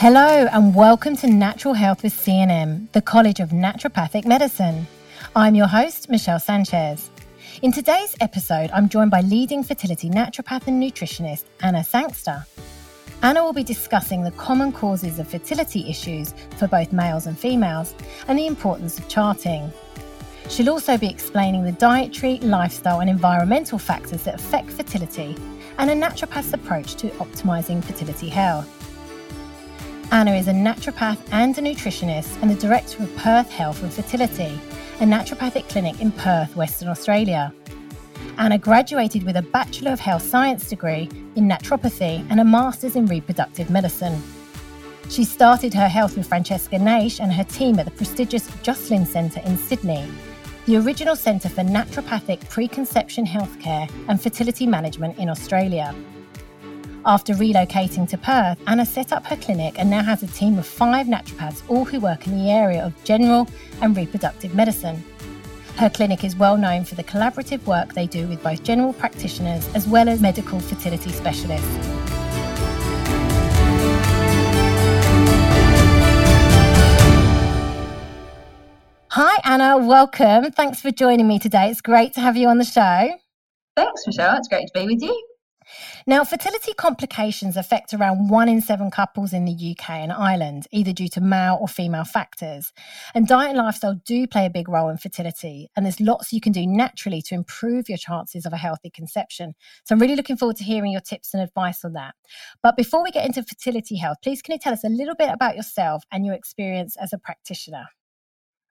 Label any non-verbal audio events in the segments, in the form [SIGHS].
Hello and welcome to Natural Health with CNM, the College of Naturopathic Medicine. I'm your host, Michelle Sanchez. In today's episode, I'm joined by leading fertility naturopath and nutritionist Anna Sangster. Anna will be discussing the common causes of fertility issues for both males and females and the importance of charting. She'll also be explaining the dietary, lifestyle, and environmental factors that affect fertility and a naturopath's approach to optimising fertility health. Anna is a naturopath and a nutritionist and the director of Perth Health and Fertility, a naturopathic clinic in Perth, Western Australia. Anna graduated with a Bachelor of Health Science degree in naturopathy and a Master's in Reproductive Medicine. She started her health with Francesca Naish and her team at the prestigious Jocelyn Centre in Sydney, the original centre for naturopathic preconception healthcare and fertility management in Australia. After relocating to Perth, Anna set up her clinic and now has a team of five naturopaths, all who work in the area of general and reproductive medicine. Her clinic is well known for the collaborative work they do with both general practitioners as well as medical fertility specialists. Hi, Anna. Welcome. Thanks for joining me today. It's great to have you on the show. Thanks, Michelle. It's great to be with you. Now, fertility complications affect around one in seven couples in the UK and Ireland, either due to male or female factors. And diet and lifestyle do play a big role in fertility. And there's lots you can do naturally to improve your chances of a healthy conception. So I'm really looking forward to hearing your tips and advice on that. But before we get into fertility health, please can you tell us a little bit about yourself and your experience as a practitioner?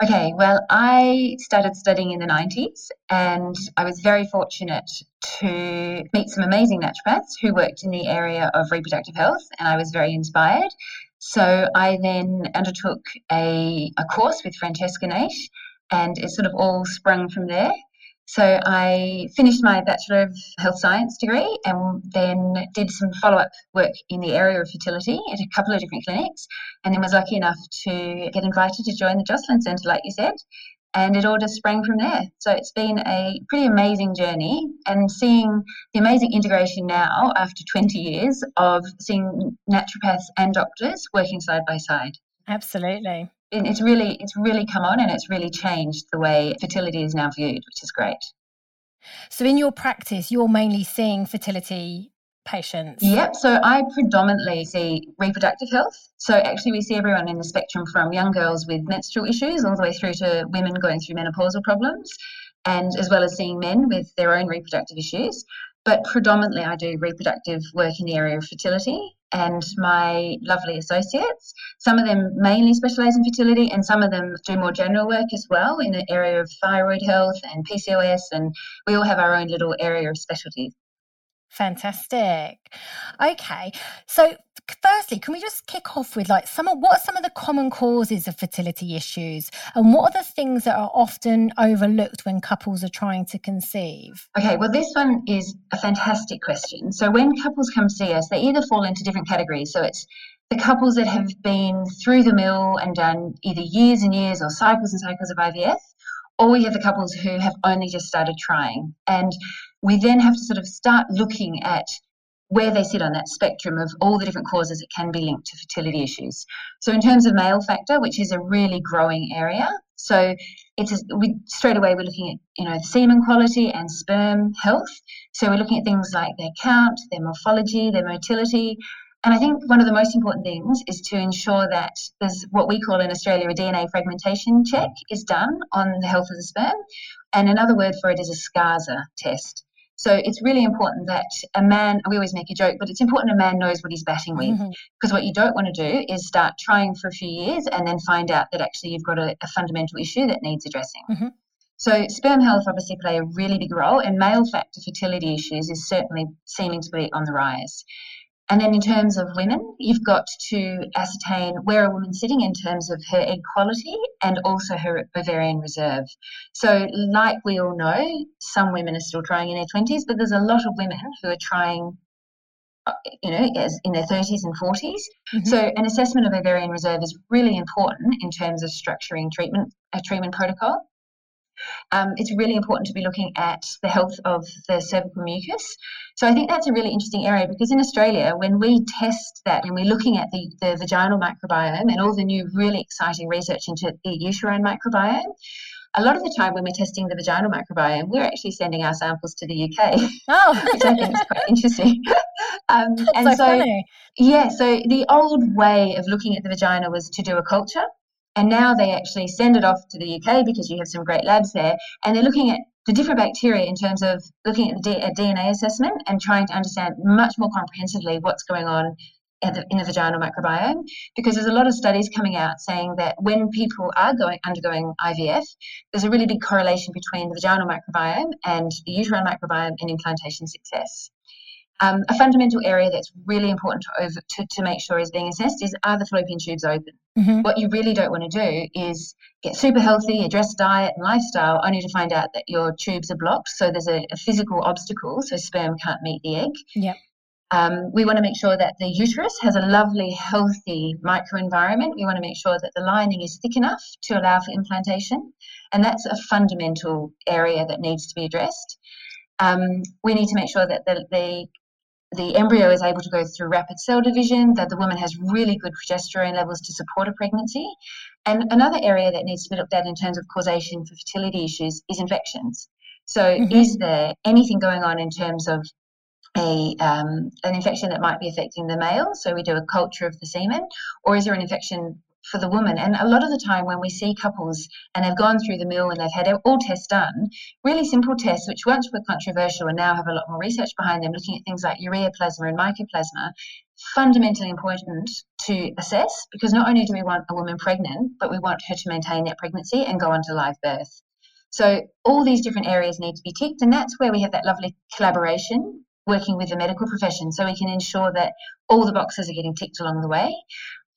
Okay, well, I started studying in the 90s and I was very fortunate to meet some amazing naturopaths who worked in the area of reproductive health, and I was very inspired. So I then undertook a, a course with Francesca Naish, and it sort of all sprung from there. So I finished my Bachelor of Health Science degree and then did some follow up work in the area of fertility at a couple of different clinics, and then was lucky enough to get invited to join the Jocelyn Centre, like you said. And it all just sprang from there. So it's been a pretty amazing journey, and seeing the amazing integration now after 20 years of seeing naturopaths and doctors working side by side. Absolutely it's really it's really come on and it's really changed the way fertility is now viewed, which is great. So in your practice, you're mainly seeing fertility patients? Yep. So I predominantly see reproductive health. So actually, we see everyone in the spectrum from young girls with menstrual issues all the way through to women going through menopausal problems, and as well as seeing men with their own reproductive issues. But predominantly, I do reproductive work in the area of fertility and my lovely associates. Some of them mainly specialise in fertility, and some of them do more general work as well in the area of thyroid health and PCOS. And we all have our own little area of specialties. Fantastic. Okay. So firstly, can we just kick off with like some of what are some of the common causes of fertility issues and what are the things that are often overlooked when couples are trying to conceive? Okay, well this one is a fantastic question. So when couples come see us, they either fall into different categories. So it's the couples that have been through the mill and done either years and years or cycles and cycles of IVF, or we have the couples who have only just started trying. And we then have to sort of start looking at where they sit on that spectrum of all the different causes that can be linked to fertility issues. So, in terms of male factor, which is a really growing area, so it's a, we straight away we're looking at you know semen quality and sperm health. So we're looking at things like their count, their morphology, their motility. And I think one of the most important things is to ensure that there's what we call in Australia a DNA fragmentation check is done on the health of the sperm. And another word for it is a SCSA test. So it's really important that a man, we always make a joke, but it's important a man knows what he's batting with. Mm-hmm. Because what you don't want to do is start trying for a few years and then find out that actually you've got a, a fundamental issue that needs addressing. Mm-hmm. So sperm health obviously play a really big role, and male factor fertility issues is certainly seeming to be on the rise. And then in terms of women, you've got to ascertain where a woman's sitting in terms of her egg quality and also her ovarian reserve. So, like we all know, some women are still trying in their 20s, but there's a lot of women who are trying uh, you know, as in their 30s and 40s. Mm-hmm. So, an assessment of ovarian reserve is really important in terms of structuring treatment a treatment protocol. Um, it's really important to be looking at the health of the cervical mucus. So I think that's a really interesting area because in Australia, when we test that and we're looking at the, the vaginal microbiome and all the new really exciting research into the uterine microbiome, a lot of the time when we're testing the vaginal microbiome, we're actually sending our samples to the UK. [LAUGHS] Oh, which I think is quite interesting. [LAUGHS] um, and so, so yeah, so the old way of looking at the vagina was to do a culture. And now they actually send it off to the UK because you have some great labs there. And they're looking at the different bacteria in terms of looking at the DNA assessment and trying to understand much more comprehensively what's going on the, in the, vaginal microbiome because there's a lot of studies coming out saying that when people are going undergoing IVF, there's a really big correlation between the vaginal microbiome and the uterine microbiome and implantation success. Um, a fundamental area that's really important to, over, to, to, make sure is being assessed is are the fallopian tubes open? Mm-hmm. What you really don't want to do is get super healthy, address diet and lifestyle, only to find out that your tubes are blocked. So there's a, a physical obstacle, so sperm can't meet the egg. Yeah. Um, we want to make sure that the uterus has a lovely, healthy microenvironment. We want to make sure that the lining is thick enough to allow for implantation. And that's a fundamental area that needs to be addressed. Um, we need to make sure that the, the the embryo is able to go through rapid cell division, that the woman has really good progesterone levels to support a pregnancy. And another area that needs to be looked at in terms of causation for fertility issues is infections. So, mm-hmm. is there anything going on in terms of a um, an infection that might be affecting the male? So, we do a culture of the semen, or is there an infection for the woman. And a lot of the time, when we see couples and they've gone through the mill and they've had all tests done, really simple tests, which once were controversial and now have a lot more research behind them, looking at things like ureaplasma and mycoplasma, fundamentally important to assess because not only do we want a woman pregnant, but we want her to maintain that pregnancy and go on to live birth. So all these different areas need to be ticked, and that's where we have that lovely collaboration working with the medical profession so we can ensure that all the boxes are getting ticked along the way.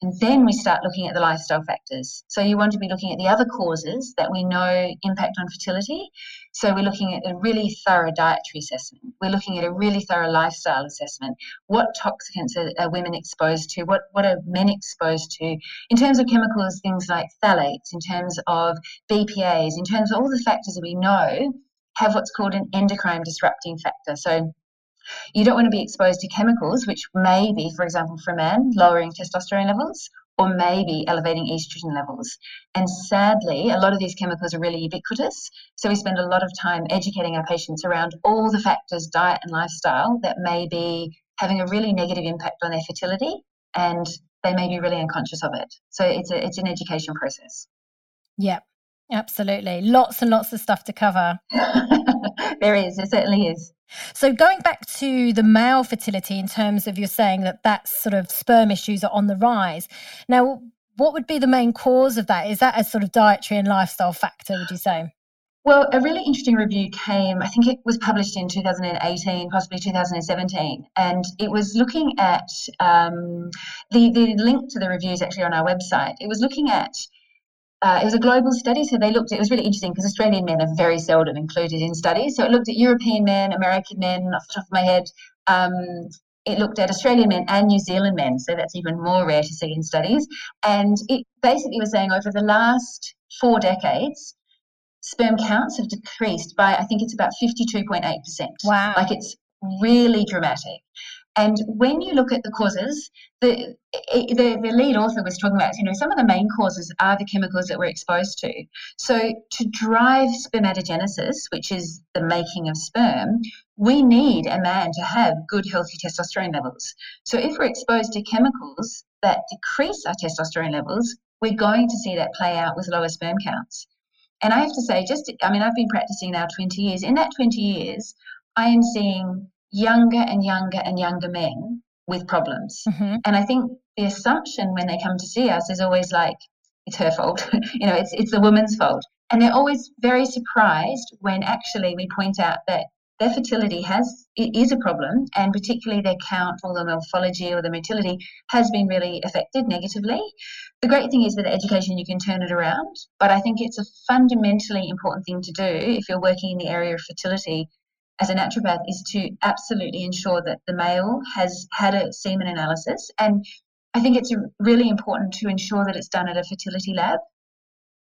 And then we start looking at the lifestyle factors. So you want to be looking at the other causes that we know impact on fertility. So we're looking at a really thorough dietary assessment. We're looking at a really thorough lifestyle assessment. What toxicants are, are women exposed to? What, what are men exposed to? In terms of chemicals, things like phthalates, in terms of BPAs, in terms of all the factors that we know have what's called an endocrine disrupting factor. So you don't want to be exposed to chemicals, which may be, for example, for men, lowering testosterone levels or maybe elevating estrogen levels. And sadly, a lot of these chemicals are really ubiquitous. So we spend a lot of time educating our patients around all the factors, diet and lifestyle, that may be having a really negative impact on their fertility and they may be really unconscious of it. So it's a, it's an education process. Yep. Absolutely. Lots and lots of stuff to cover. [LAUGHS] there is, there certainly is. So, going back to the male fertility, in terms of you're saying that that sort of sperm issues are on the rise. Now, what would be the main cause of that? Is that a sort of dietary and lifestyle factor, would you say? Well, a really interesting review came, I think it was published in 2018, possibly 2017, and it was looking at um, the, the link to the review is actually on our website. It was looking at uh, it was a global study, so they looked. It was really interesting because Australian men are very seldom included in studies. So it looked at European men, American men, off the top of my head. Um, it looked at Australian men and New Zealand men, so that's even more rare to see in studies. And it basically was saying over the last four decades, sperm counts have decreased by I think it's about fifty two point eight percent. Wow! Like it's really dramatic. And when you look at the causes, the, the, the lead author was talking about, you know, some of the main causes are the chemicals that we're exposed to. So to drive spermatogenesis, which is the making of sperm, we need a man to have good, healthy testosterone levels. So if we're exposed to chemicals that decrease our testosterone levels, we're going to see that play out with lower sperm counts. And I have to say, just, I mean, I've been practicing now 20 years. In that 20 years, I am seeing younger and younger and younger men with problems. Mm-hmm. And I think the assumption when they come to see us is always like, it's her fault. [LAUGHS] you know, it's it's the woman's fault. And they're always very surprised when actually we point out that their fertility has it is a problem, and particularly their count or the morphology or the motility has been really affected negatively. The great thing is with education you can turn it around, but I think it's a fundamentally important thing to do if you're working in the area of fertility as a naturopath is to absolutely ensure that the male has had a semen analysis. And I think it's really important to ensure that it's done at a fertility lab.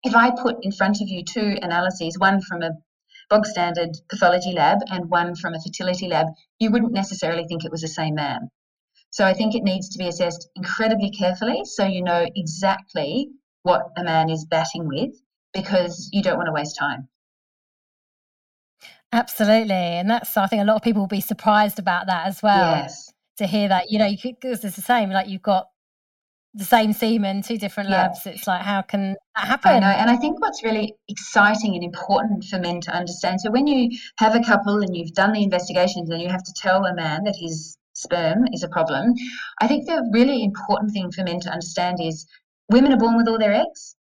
if I put in front of you two analyses, one from a bog standard pathology lab and one from a fertility lab, you wouldn't necessarily think it was the same man. So I think it needs to be assessed incredibly carefully so you know exactly what a man is batting with because you don't want to waste time. Absolutely. And that's, I think a lot of people will be surprised about that as well. Yes. To hear that, you know, because it's the same, like you've got the same semen, two different labs. It's like, how can that happen? I know. And I think what's really exciting and important for men to understand so when you have a couple and you've done the investigations and you have to tell a man that his sperm is a problem, I think the really important thing for men to understand is women are born with all their eggs.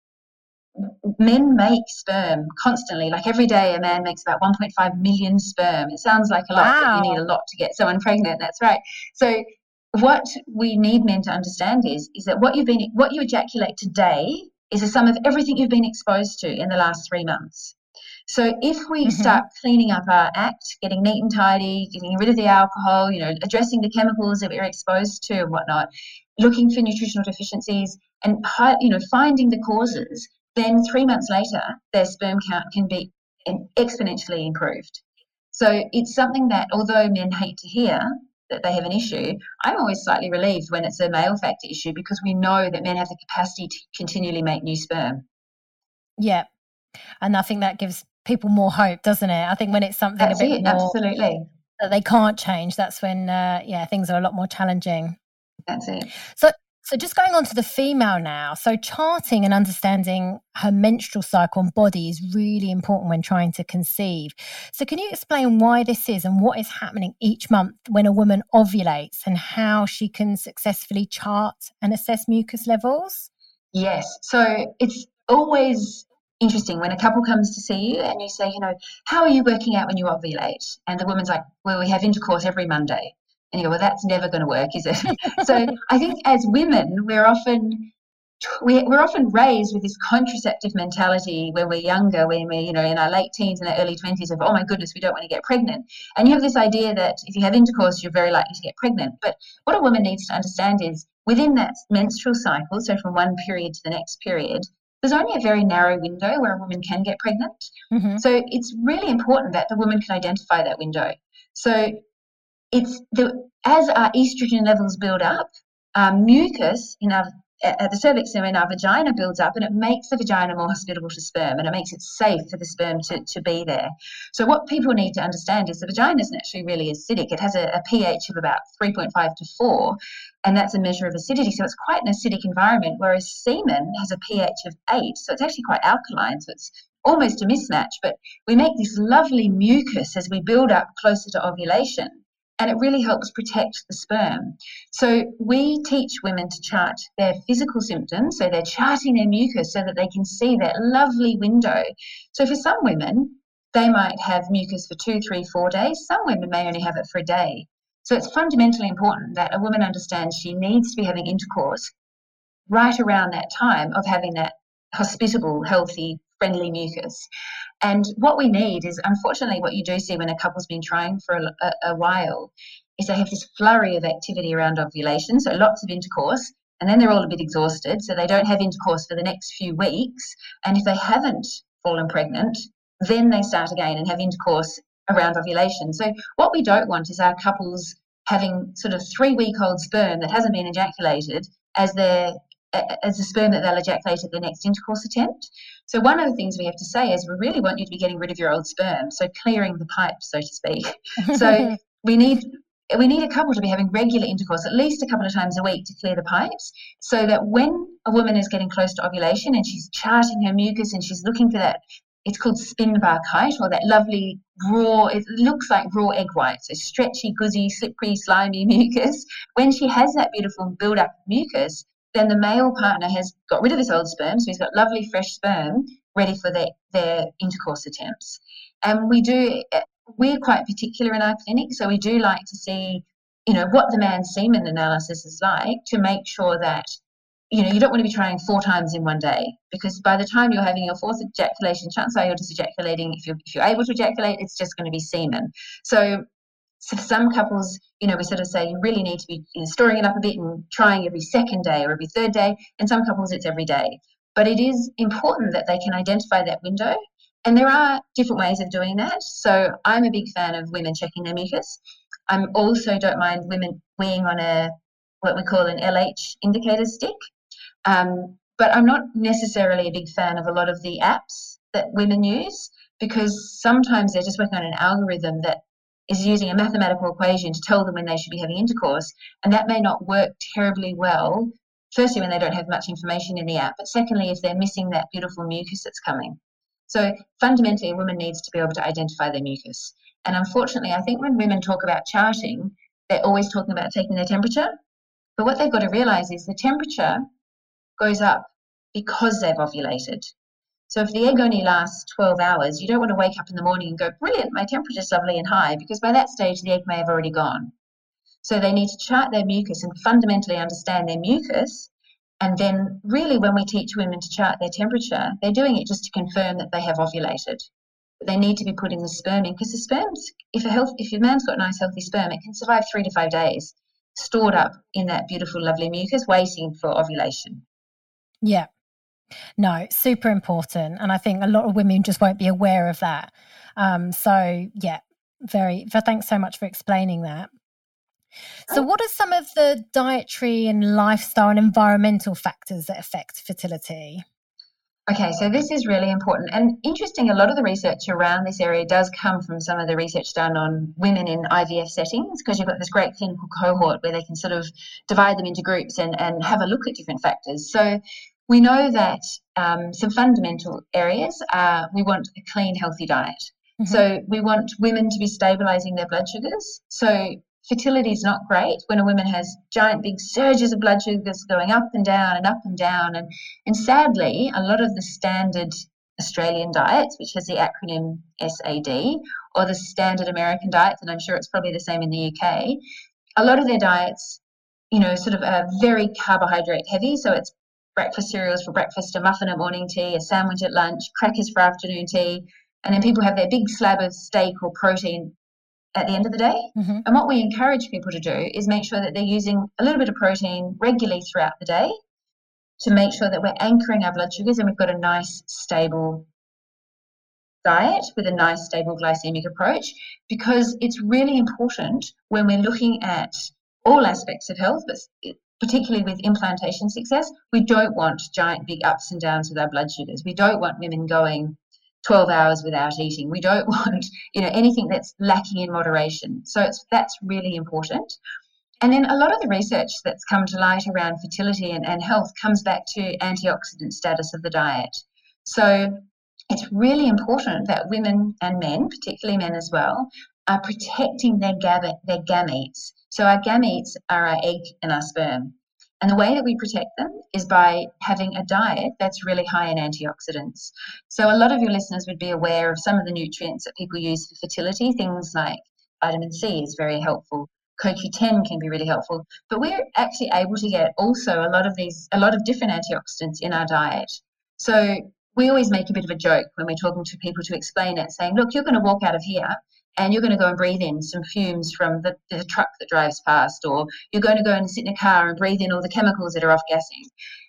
Men make sperm constantly. Like every day, a man makes about 1.5 million sperm. It sounds like a lot, wow. but you need a lot to get someone pregnant. That's right. So what we need men to understand is is that what you've been what you ejaculate today is a sum of everything you've been exposed to in the last three months. So if we mm-hmm. start cleaning up our act, getting neat and tidy, getting rid of the alcohol, you know, addressing the chemicals that we're exposed to and whatnot, looking for nutritional deficiencies and you know finding the causes, then three months later their sperm count can be exponentially improved. So it's something that although men hate to hear, that they have an issue, I'm always slightly relieved when it's a male factor issue because we know that men have the capacity to continually make new sperm. Yeah. And I think that gives people more hope, doesn't it? I think when it's something that's a bit it, more absolutely that they can't change, that's when uh, yeah, things are a lot more challenging. That's it. So so, just going on to the female now. So, charting and understanding her menstrual cycle and body is really important when trying to conceive. So, can you explain why this is and what is happening each month when a woman ovulates and how she can successfully chart and assess mucus levels? Yes. So, it's always interesting when a couple comes to see you and you say, you know, how are you working out when you ovulate? And the woman's like, well, we have intercourse every Monday. And you go, well, that's never going to work, is it? [LAUGHS] so I think as women, we're often we're often raised with this contraceptive mentality when we're younger, when we're you know in our late teens and our early twenties of oh my goodness, we don't want to get pregnant, and you have this idea that if you have intercourse, you're very likely to get pregnant. But what a woman needs to understand is within that menstrual cycle, so from one period to the next period, there's only a very narrow window where a woman can get pregnant. Mm-hmm. So it's really important that the woman can identify that window. So it's the as our estrogen levels build up, our mucus in our at the cervix and in our vagina builds up and it makes the vagina more hospitable to sperm and it makes it safe for the sperm to, to be there. So what people need to understand is the vagina isn't actually really acidic. It has a, a pH of about 3.5 to 4 and that's a measure of acidity. So it's quite an acidic environment, whereas semen has a pH of 8. So it's actually quite alkaline. So it's almost a mismatch, but we make this lovely mucus as we build up closer to ovulation and it really helps protect the sperm. So we teach women to chart their physical symptoms, so they're charting their mucus so that they can see that lovely window. So for some women, they might have mucus for two, three, four days. Some women may only have it for a day. So it's fundamentally important that a woman understands she needs to be having intercourse right around that time of having that hospitable, healthy, friendly mucus. And what we need is, unfortunately, what you do see when a couple's been trying for a, a, a while is they have this flurry of activity around ovulation, so lots of intercourse, and then they're all a bit exhausted, so they don't have intercourse for the next few weeks. And if they haven't fallen pregnant, then they start again and have intercourse around ovulation. So what we don't want is our couples having sort of three week old sperm that hasn't been ejaculated as their as the sperm that they'll ejaculate at their next intercourse attempt. So one of the things we have to say is we really want you to be getting rid of your old sperm, so clearing the pipe, so to speak. so [LAUGHS] we need we need a couple to be having regular intercourse at least a couple of times a week to clear the pipes so that when a woman is getting close to ovulation and she's charting her mucus and she's looking for that it's called spin bar kite or that lovely raw it looks like raw egg white so stretchy guzzy slippery slimy [LAUGHS] mucus when she has that beautiful build up mucus then the male partner has got rid of his old sperm, so he's got lovely fresh sperm ready for their, their intercourse attempts. And we do, eh, we're quite particular in our clinic, so we do like to see, you know, what the man's semen analysis is like to make sure that, you know, you don't want to be trying four times in one day because by the time you're having your fourth ejaculation, chances are you're just ejaculating. If you're, if you're able to ejaculate, it's just going to be semen. So for some couples, you know, we sort of say you really need to be you know, storing it up a bit and trying every second day or every third day. And some couples, it's every day. But it is important that they can identify that window. And there are different ways of doing that. So I'm a big fan of women checking their mucus. I also don't mind women weeing on a what we call an LH indicator stick. Um, but I'm not necessarily a big fan of a lot of the apps that women use because sometimes they're just working on an algorithm that is using a mathematical equation to tell them when they should be having intercourse, and that may not work terribly well. Firstly, when they don't have much information in the app, but secondly, if they're missing that beautiful mucus that's coming. So fundamentally, a woman needs to be able to identify their mucus. And unfortunately, I think when women talk about charting, they're always talking about taking their temperature. But what they've got to realize is the temperature goes up because they've ovulated. So if the egg only lasts 12 hours, you don't want to wake up in the morning and go, brilliant, my temperature's lovely and high, because by that stage the egg may have already gone. So they need to chart their mucus and fundamentally understand their mucus. And then, really, when we teach women to chart their temperature, they're doing it just to confirm that they have ovulated. But they need to be putting the sperm in because the sperms, if a health, if your man's got nice healthy sperm, it can survive three to five days, stored up in that beautiful, lovely mucus, waiting for ovulation. Yeah. No, super important. And I think a lot of women just won't be aware of that. Um, so, yeah, very, thanks so much for explaining that. So, what are some of the dietary and lifestyle and environmental factors that affect fertility? Okay, so this is really important and interesting. A lot of the research around this area does come from some of the research done on women in IVF settings because you've got this great clinical cohort where they can sort of divide them into groups and, and have a look at different factors. So, we know that um, some fundamental areas are we want a clean, healthy diet. Mm-hmm. So we want women to be stabilizing their blood sugars. So fertility is not great when a woman has giant big surges of blood sugars going up and down and up and down. And, and sadly, a lot of the standard Australian diets, which has the acronym SAD, or the standard American diets, and I'm sure it's probably the same in the UK, a lot of their diets, you know, sort of are very carbohydrate heavy. So it's breakfast cereals for breakfast, a muffin at morning tea, a sandwich at lunch, crackers for afternoon tea, and then people have their big slab of steak or protein at the end of the day. Mm-hmm. And what we encourage people to do is make sure that they're using a little bit of protein regularly throughout the day to make sure that we're anchoring our blood sugars and we've got a nice, stable diet with a nice, stable glycemic approach because it's really important when we're looking at all aspects of health, but particularly with implantation success, we don't want giant big ups and downs with our blood sugars. We don't want women going 12 hours without eating. We don't [LAUGHS] want, you know, anything that's lacking in moderation. So it's that's really important. And then a lot of the research that's come to light around fertility and, and health comes back to antioxidant status of the diet. So it's really important that women and men, particularly men as well, are protecting their, gam- their gametes so our gametes are our egg and our sperm. And the way that we protect them is by having a diet that's really high in antioxidants. So a lot of your listeners would be aware of some of the nutrients that people use for fertility, things like vitamin C is very helpful. CoQ10 can be really helpful, but we're actually able to get also a lot of these, a lot of different antioxidants in our diet. So we always make a bit of a joke when we're talking to people to explain it, saying, look, you're going to walk out of here and you're going to go and breathe in some fumes from the, the, truck that drives past, or you're going to go and sit in a car and breathe in all the chemicals that are off gassing.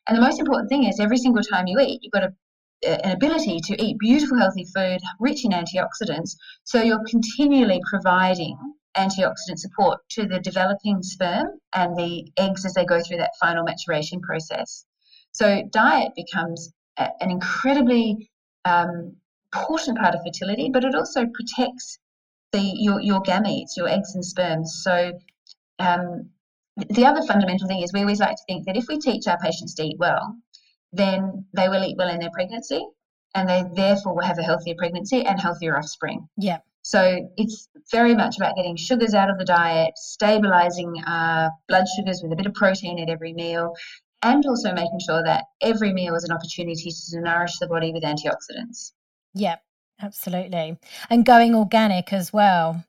And the most important thing is every single time you eat, you've got a, an ability to eat beautiful, healthy food rich in antioxidants. So you're continually providing antioxidant support to the developing sperm and the eggs as they go through that final maturation process. So diet becomes an incredibly um, important part of fertility, but it also protects the your, your gametes, your eggs and sperms. So um, the other fundamental thing is we always like to think that if we teach our patients to eat well, then they will eat well in their pregnancy and they therefore will have a healthier pregnancy and healthier offspring. Yeah. So it's very much about getting sugars out of the diet, stabilizing uh, blood sugars with a bit of protein at every meal, and also making sure that every meal is an opportunity to nourish the body with antioxidants. Yeah. Absolutely. And going organic as well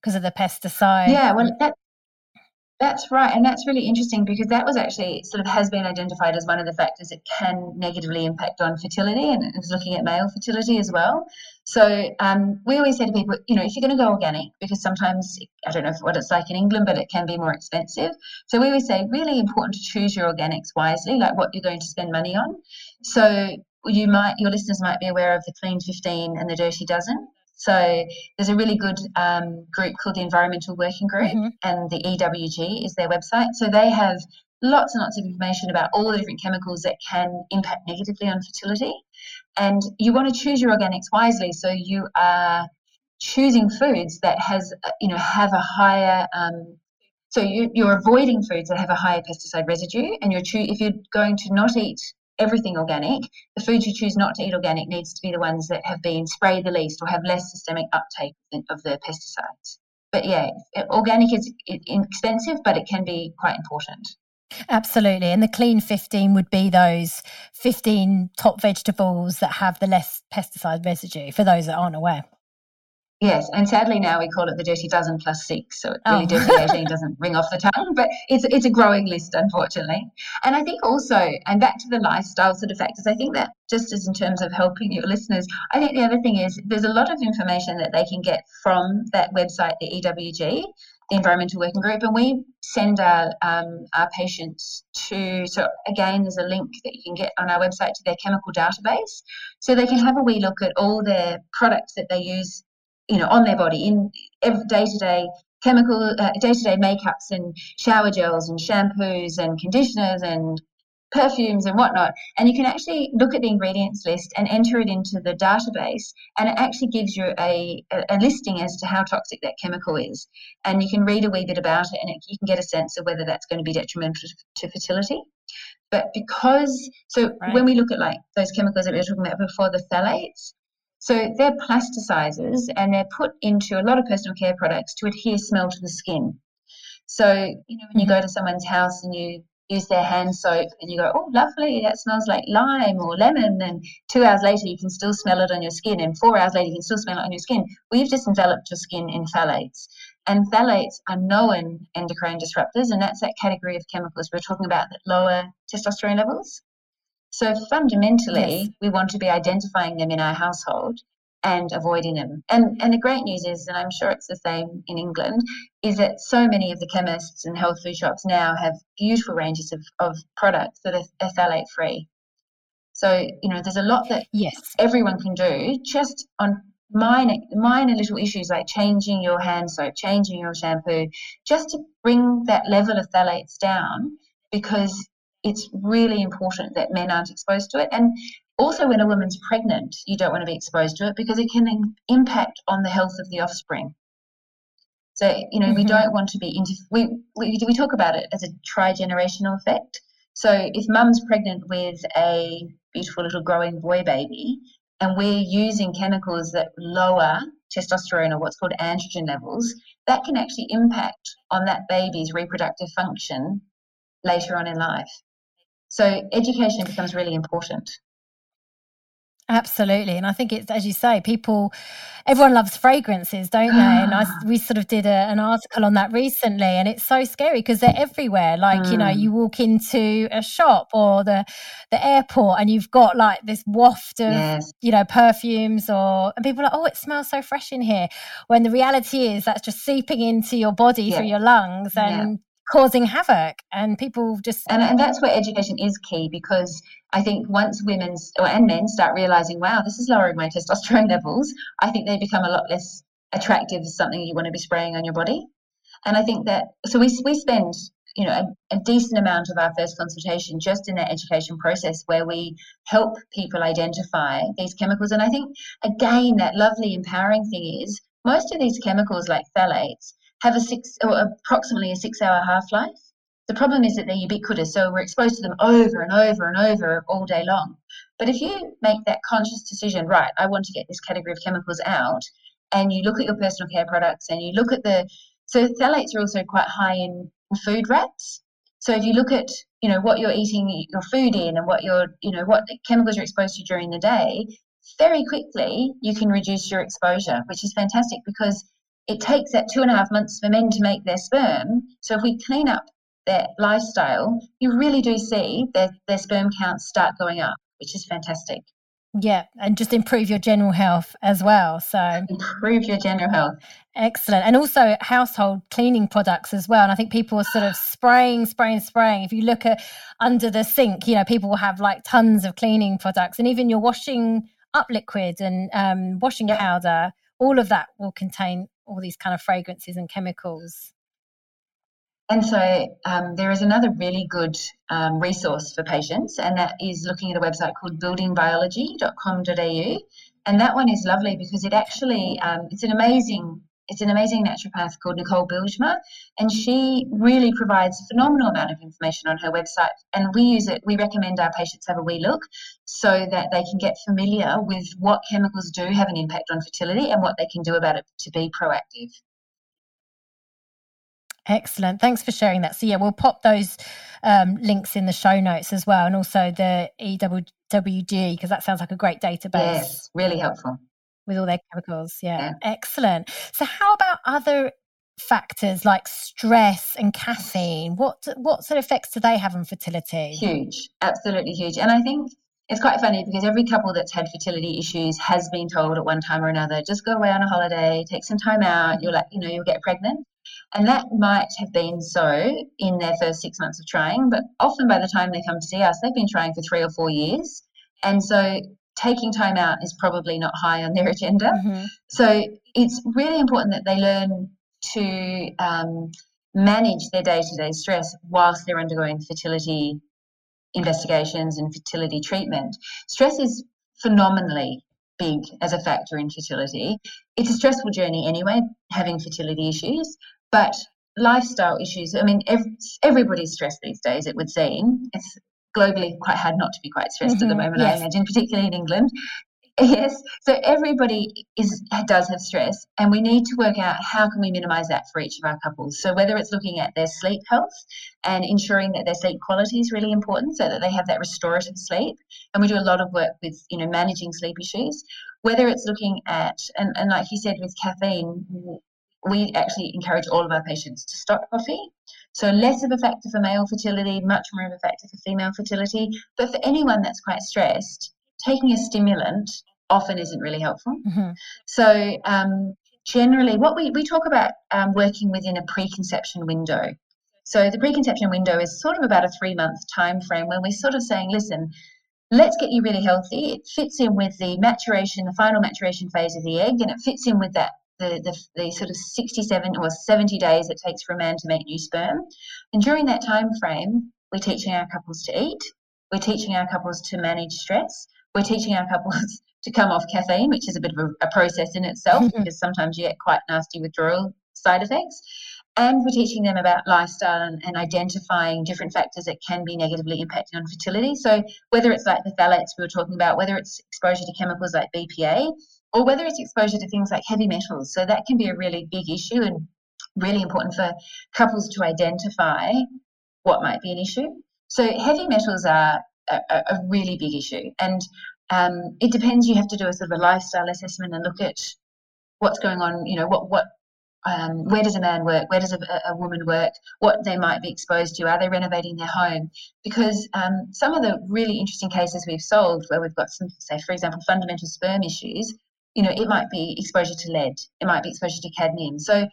because of the pesticide. Yeah, well, that, That's right, and that's really interesting because that was actually sort of has been identified as one of the factors that can negatively impact on fertility, and it was looking at male fertility as well. So um, we always say to people, you know, if you're going to go organic, because sometimes I don't know what it's like in England, but it can be more expensive. So we always say really important to choose your organics wisely, like what you're going to spend money on. So you might your listeners might be aware of the Clean 15 and the Dirty Dozen. So there's a really good um, group called the Environmental Working Group, mm-hmm. and the EWG is their website. So they have lots and lots of information about all the different chemicals that can impact negatively on fertility. And you want to choose your organics wisely, so you are choosing foods that has you know have a higher um, so you, are avoiding foods that have a higher pesticide residue, and you're cho- if you're going to not eat everything organic, the foods you choose not to eat organic needs to be the ones that have been sprayed the least or have less systemic uptake of the pesticides. But yeah, organic is expensive, but it can be quite important. Absolutely. And the clean 15 would be those 15 top vegetables that have the less pesticide residue for those that aren't aware. Yes, and sadly now we call it the dirty dozen plus six, so it really oh. dirty eighteen doesn't ring off the tongue, but it's it's a growing list, unfortunately. And I think also, and back to the lifestyle sort of factors, I think that just as in terms of helping your listeners, I think the other thing is there's a lot of information that they can get from that website, the EWG, the Environmental Working Group, and we send our um, our patients to. So again, there's a link that you can get on our website to their chemical database, so they can have a wee look at all their products that they use you know, on their body in day to day chemical, day to day makeups and shower gels and shampoos and conditioners and perfumes and whatnot. And you can actually look at the ingredients list and enter it into the database, and it actually gives you a, a, listing as to how toxic that chemical is. And you can read a wee bit about it, and it, you can get a sense of whether that's going to be detrimental to, to fertility. But because, so right. when we look at like those chemicals that we were talking about before, the phthalates, so they're plasticizers and they're put into a lot of personal care products to adhere smell to the skin. So, you know, when you go mm-hmm. to someone's house and you use their hand soap and you go, oh, lovely, that smells like lime or lemon. And two hours later, you can still smell it on your skin. And four hours later, you can still smell it on your skin. Well, you've just enveloped your skin in phthalates. And phthalates are known endocrine disruptors. And that's that category of chemicals we're talking about that lower testosterone levels. So fundamentally, yes. we want to be identifying them in our household and avoiding them. And and the great news is, and I'm sure it's the same in England, is that so many of the chemists and health food shops now have beautiful ranges of, of products that are, phthalate free. So, you know, there's a lot that yes. everyone can do just on minor minor little issues like changing your hand soap, changing your shampoo, just to bring that level of phthalates down because it's really important that men aren't exposed to it. And also, when a woman's pregnant, you don't want to be exposed to it because it can impact on the health of the offspring. So, you know, mm-hmm. we don't want to be, into, we, we, we talk about it as a trigenerational effect. So, if mum's pregnant with a beautiful little growing boy baby, and we're using chemicals that lower testosterone or what's called androgen levels, that can actually impact on that baby's reproductive function later on in life. So education becomes really important. Absolutely, and I think it's as you say, people, everyone loves fragrances, don't they? and I, [SIGHS] we sort of did a, an article on that recently, and it's so scary because they're everywhere. Like mm. you know, mm. you walk into a shop or the the airport, and you've got like this waft of yes. you know perfumes, or and people are like, oh, it smells so fresh in here. When the reality is that's just seeping into your body yeah. through your lungs, and causing havoc and people just and, and that's where education is key because i think once women and men start realizing wow this is lowering my testosterone [LAUGHS] levels i think they become a lot less attractive as something you want to be spraying on your body. And i think that so we, we spend you know a, a decent amount of our first consultation just in that education process where we help people identify these chemicals. And i think again that lovely empowering thing is most of these chemicals like phthalates have a six or approximately a six hour half life. The problem is that they're ubiquitous, so we're exposed to them over and over and over all day long. But if you make that conscious decision, right, I want to get this category of chemicals out, and you look at your personal care products and you look at the so phthalates are also quite high in food wraps. So if you look at you know what you're eating your food in and what you're you know what chemicals you're exposed to during the day, very quickly you can reduce your exposure, which is fantastic because it takes that two and a half months for men to make their sperm. So if we clean up their lifestyle, you really do see their, their sperm counts start going up, which is fantastic. Yeah, and just improve your general health as well. So improve your general health. Excellent. And also household cleaning products as well. And I think people are sort of spraying, spraying, spraying. If you look at under the sink, you know, people will have like tons of cleaning products and even your washing up liquid and um, washing powder, all of that will contain all these kind of fragrances and chemicals. And so um, there is another really good um, resource for patients, and that is looking at a website called buildingbiology.com.au. And that one is lovely because it actually um, it's an amazing it's an amazing naturopath called Nicole Bijlsma, and she really provides a phenomenal amount of information on her website. And we use it, we recommend our patients have a wee look so that they can get familiar with what chemicals do have an impact on fertility and what they can do about it to be proactive. Excellent. Thanks for sharing that. So, yeah, we'll pop those um, links in the show notes as well, and also the EWG, because that sounds like a great database. Yes, really helpful. With all their chemicals. Yeah. yeah. Excellent. So, how about other factors like stress and caffeine? What, what sort of effects do they have on fertility? Huge. Absolutely huge. And I think it's quite funny because every couple that's had fertility issues has been told at one time or another, just go away on a holiday, take some time out, you'll, like, you know, you'll get pregnant. And that might have been so in their first six months of trying, but often by the time they come to see us, they've been trying for three or four years. And so taking time out is probably not high on their agenda. Mm-hmm. So it's really important that they learn to um, manage their day to day stress whilst they're undergoing fertility investigations and fertility treatment. Stress is phenomenally big as a factor in fertility. It's a stressful journey anyway, having fertility issues, but lifestyle issues, I mean, every, everybody's stressed these days, it would seem. It's globally quite hard not to be quite stressed mm-hmm, at the mm-hmm. moment, yes. I imagine, particularly in England. Yes, so everybody is does have stress, and we need to work out how can we minimise that for each of our couples. So whether it's looking at their sleep health and ensuring that their sleep quality is really important, so that they have that restorative sleep, and we do a lot of work with you know managing sleep issues. Whether it's looking at and, and like you said with caffeine, we actually encourage all of our patients to stop coffee. So less of a factor for male fertility, much more of a factor for female fertility. But for anyone that's quite stressed, taking a stimulant often isn't really helpful. Mm-hmm. So um, generally, what we, we talk about um, working within a preconception window. So the preconception window is sort of about a three month time frame when we're sort of saying, listen, let's get you really healthy. It fits in with the maturation, the final maturation phase of the egg, and it fits in with that the, the, the, sort of 67 or 70 days it takes for a man to make new sperm. And during that time frame, we're teaching our couples to eat, we're teaching our couples to manage stress, we're teaching our couples [LAUGHS] to come off caffeine, which is a bit of a, a process in itself [LAUGHS] because sometimes you get quite nasty withdrawal side effects. And we're teaching them about lifestyle and, and, identifying different factors that can be negatively impacting on fertility. So, whether it's like the phthalates we were talking about, whether it's exposure to chemicals like BPA, or whether it's exposure to things like heavy metals. So, that can be a really big issue and really important for couples to identify what might be an issue. So, heavy metals are a, a really big issue. And um, it depends. You have to do a sort of a lifestyle assessment and look at what's going on. You know, what what um, where does a man work? Where does a, a, woman work? What they might be exposed to? Are they renovating their home? Because um, some of the really interesting cases we've solved, where we've got some, say, for example, fundamental sperm issues, you know, it might be exposure to lead, it might be exposure to cadmium. So,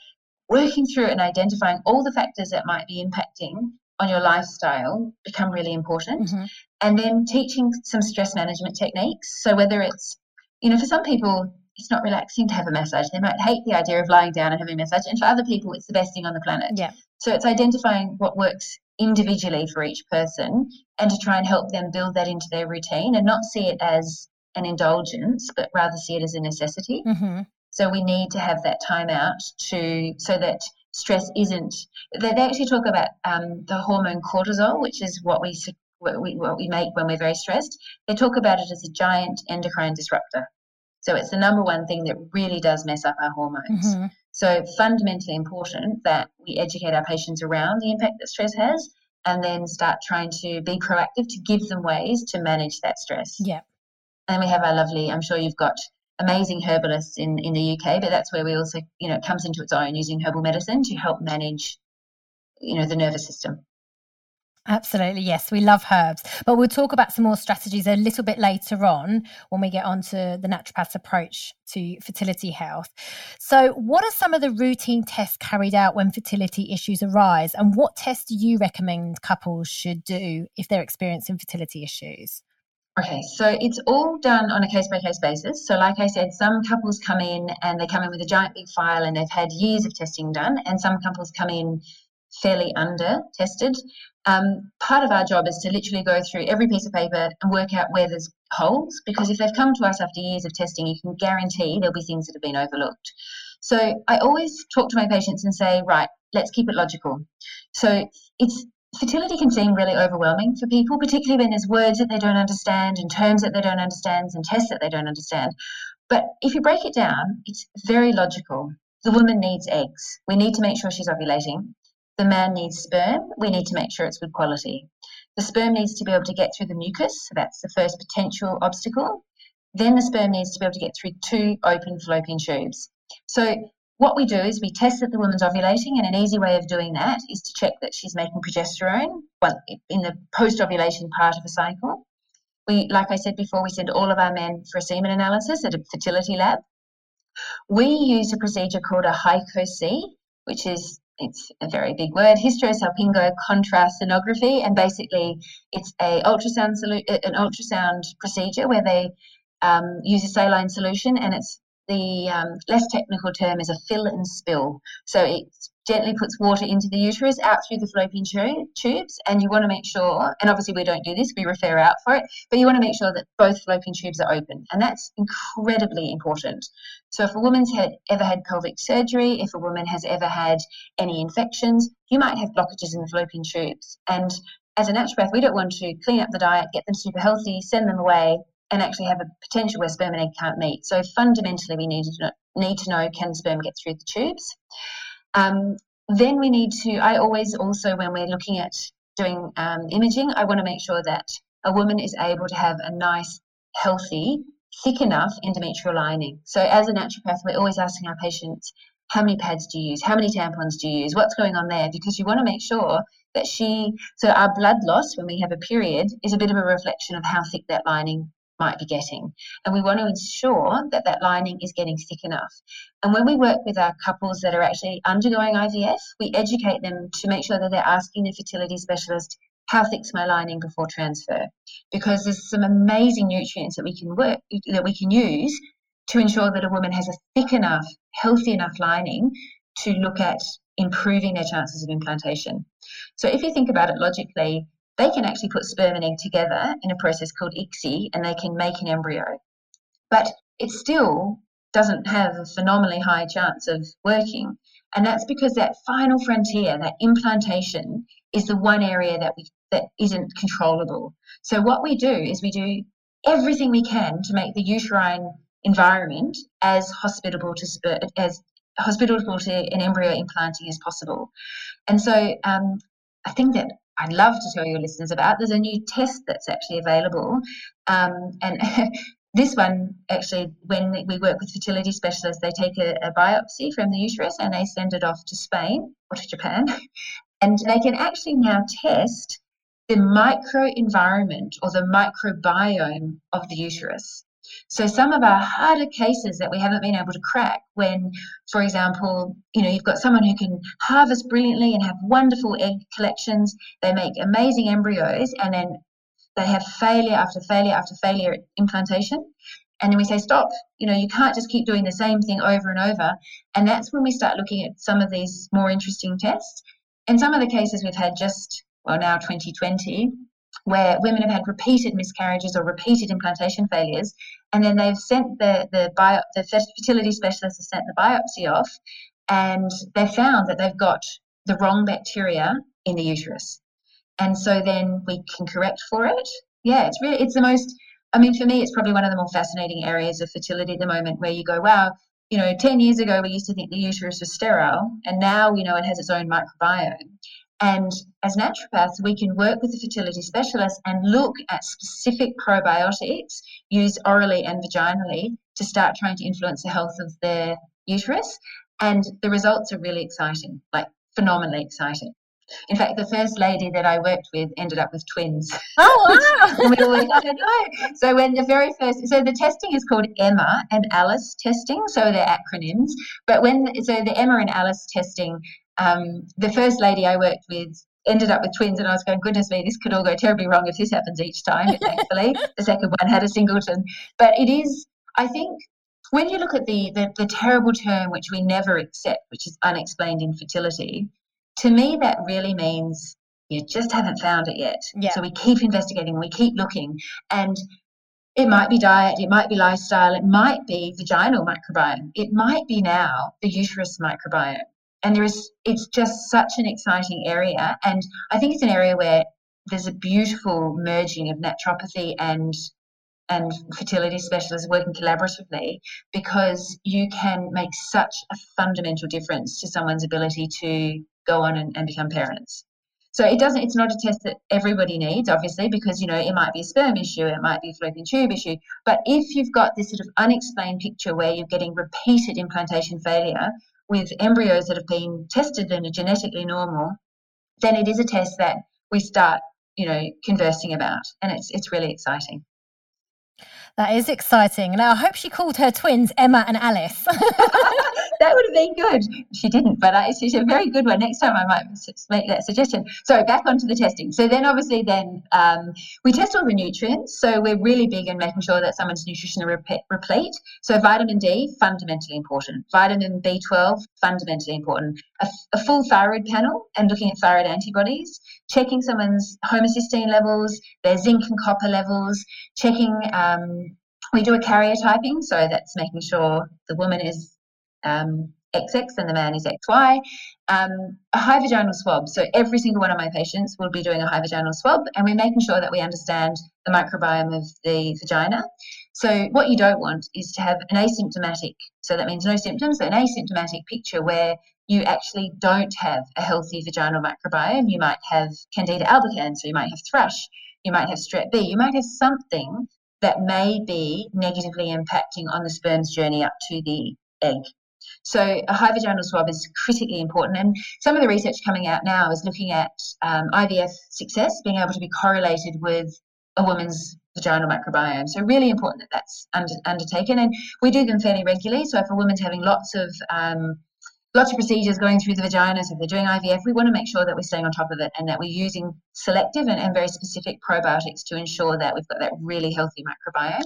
working through and identifying all the factors that might be impacting on your lifestyle become really important. Mm-hmm. And then teaching some stress management techniques. So whether it's, you know, for some people, it's not relaxing to have a massage. They might hate the idea of lying down and having a massage. And for other people, it's the best thing on the planet. Yeah. So it's identifying what works individually for each person and to try and help them build that into their routine and not see it as an indulgence, but rather see it as a necessity. Mm-hmm. So we need to have that time out to so that stress isn't. They, they actually talk about um, the hormone cortisol, which is what we, what we what we make when we're very stressed. They talk about it as a giant endocrine disruptor. So it's the number one thing that really does mess up our hormones. Mm-hmm. So fundamentally important that we educate our patients around the impact that stress has and then start trying to be proactive to give them ways to manage that stress. Yeah. And we have our lovely, I'm sure you've got amazing herbalists in, in the UK, but that's where we also, you know, it comes into its own using herbal medicine to help manage, you know, the nervous system. Absolutely, yes. We love herbs. But we'll talk about some more strategies a little bit later on when we get onto the naturopath's approach to fertility health. So, what are some of the routine tests carried out when fertility issues arise? And what tests do you recommend couples should do if they're experiencing fertility issues? Okay, so it's all done on a case by case basis. So, like I said, some couples come in and they come in with a giant big file and they've had years of testing done, and some couples come in fairly under tested. Um, part of our job is to literally go through every piece of paper and work out where there's holes because if they've come to us after years of testing, you can guarantee there'll be things that have been overlooked. So I always talk to my patients and say, right, let's keep it logical. So it's fertility can seem really overwhelming for people, particularly when there's words that they don't understand and terms that they don't understand and tests that they don't understand. But if you break it down, it's very logical. The woman needs eggs. We need to make sure she's ovulating. The man needs sperm. We need to make sure it's good quality. The sperm needs to be able to get through the mucus. So that's the first potential obstacle. Then the sperm needs to be able to get through two open fallopian tubes. So what we do is we test that the woman's ovulating, and an easy way of doing that is to check that she's making progesterone in the post-ovulation part of the cycle. We, like I said before, we send all of our men for a semen analysis at a fertility lab. We use a procedure called a HyCoSy, which is it's a very big word, hysterosalpingo contrast sonography, and basically it's a ultrasound an ultrasound procedure where they um, use a saline solution, and it's the um, less technical term is a fill and spill. So it gently puts water into the uterus out through the fallopian tubes, and you want to make sure, and obviously we don't do this, we refer out for it, but you want to make sure that both fallopian tubes are open, and that's incredibly important. So if a woman's had, ever had pelvic surgery, if a woman has ever had any infections, you might have blockages in the fallopian tubes, and as a naturopath, we don't want to clean up the diet, get them super healthy, send them away, and actually have a potential where sperm and egg can't meet. So fundamentally, we need to know, need to know can sperm get through the tubes. Um, then we need to. I always also when we're looking at doing um, imaging, I want to make sure that a woman is able to have a nice, healthy, thick enough endometrial lining. So as a naturopath, we're always asking our patients, how many pads do you use? How many tampons do you use? What's going on there? Because you want to make sure that she, so our blood loss when we have a period is a bit of a reflection of how thick that lining might be getting. And we want to ensure that that lining is getting thick enough. And when we work with our couples that are actually undergoing IVF, we educate them to make sure that they're asking the fertility specialist, how thick's my lining before transfer? Because there's some amazing nutrients that we can work that we can use to ensure that a woman has a thick enough, healthy enough lining to look at improving their chances of implantation. So if you think about it logically, they can actually put sperm and egg together in a process called ICSI and they can make an embryo. But it still doesn't have a phenomenally high chance of working. And that's because that final frontier, that implantation, is the one area that we that isn't controllable. So what we do is we do everything we can to make the uterine environment as hospitable to sper- as hospitable to an embryo implanting as possible. And so um, I think that I'd love to tell your listeners about. There's a new test that's actually available. Um, and [LAUGHS] this one, actually, when we work with fertility specialists, they take a, a, biopsy from the uterus and they send it off to Spain or to Japan. [LAUGHS] And they can actually now test the microenvironment or the microbiome of the uterus. So some of our harder cases that we haven't been able to crack when, for example, you know, you've got someone who can harvest brilliantly and have wonderful egg collections, they make amazing embryos, and then they have failure after failure after failure at implantation. And then we say, stop, you know, you can't just keep doing the same thing over and over. And that's when we start looking at some of these more interesting tests. In some of the cases we've had just, well, now 2020, where women have had repeated miscarriages or repeated implantation failures, and then they've sent the the, bio, the fertility specialist has sent the biopsy off, and they found that they've got the wrong bacteria in the uterus, and so then we can correct for it. Yeah, it's really it's the most. I mean, for me, it's probably one of the more fascinating areas of fertility at the moment, where you go, wow, you know, 10 years ago, we used to think the uterus was sterile, and now we know it has its own microbiome. And as naturopaths, we can work with the fertility specialist and look at specific probiotics used orally and vaginally to start trying to influence the health of their uterus. And the results are really exciting, like phenomenally exciting. In fact, the first lady that I worked with ended up with twins. [LAUGHS] Oh, wow. [LAUGHS] we like, I don't oh. know. So when the very first, so the testing is called Emma and Alice testing, so they're acronyms. But when, so the Emma and Alice testing, um, the first lady I worked with ended up with twins, and I was going, goodness me, this could all go terribly wrong if this happens each time. [LAUGHS] Thankfully, the second one had a singleton. But it is, I think, when you look at the, the, the terrible term which we never accept, which is unexplained infertility, to me that really means you just haven't found it yet. Yeah. So we keep investigating, we keep looking, and it might be diet, it might be lifestyle, it might be vaginal microbiome, it might be now the uterus microbiome. And there is, it's just such an exciting area. And I think it's an area where there's a beautiful merging of naturopathy and and fertility specialists working collaboratively because you can make such a fundamental difference to someone's ability to go on and, and become parents. So it doesn't. It's not a test that everybody needs, obviously, because you know it might be a sperm issue, it might be a fallopian tube issue. But if you've got this sort of unexplained picture where you're getting repeated implantation failure with embryos that have been tested and are genetically normal, then it is a test that we start, you know, conversing about, and it's it's really exciting. That is exciting. Now, I hope she called her twins Emma and Alice. [LAUGHS] that would have been good. She didn't, but I, she's a very good one. Next time I might make that suggestion. So back onto the testing. So then obviously then um, we test all the nutrients. So we're really big in making sure that someone's nutrition are replete. So vitamin D, fundamentally important. Vitamin B12, fundamentally important. A, a full thyroid panel and looking at thyroid antibodies, checking someone's homocysteine levels, their zinc and copper levels, checking um, we do a karyotyping, so that's making sure the woman is um, XX and the man is XY. Um, a high vaginal swab. So every single one of my patients will be doing a high vaginal swab, and we're making sure that we understand the microbiome of the vagina. So what you don't want is to have an asymptomatic, so that means no symptoms, an asymptomatic picture where you actually don't have a healthy vaginal microbiome. You might have Candida albicans, so you might have thrush, you might have strep B, you might have something that may be negatively impacting on the sperm's journey up to the egg. So a high vaginal swab is critically important. And some of the research coming out now is looking at um, IVF success being able to be correlated with a woman's vaginal microbiome. So really important that that's under, undertaken. And we do them fairly regularly. So if a woman's having lots of um, lots of procedures going through the vagina. So if they're doing IVF, we want to make sure that we're staying on top of it and that we're using selective and, and very specific probiotics to ensure that we've got that really healthy microbiome.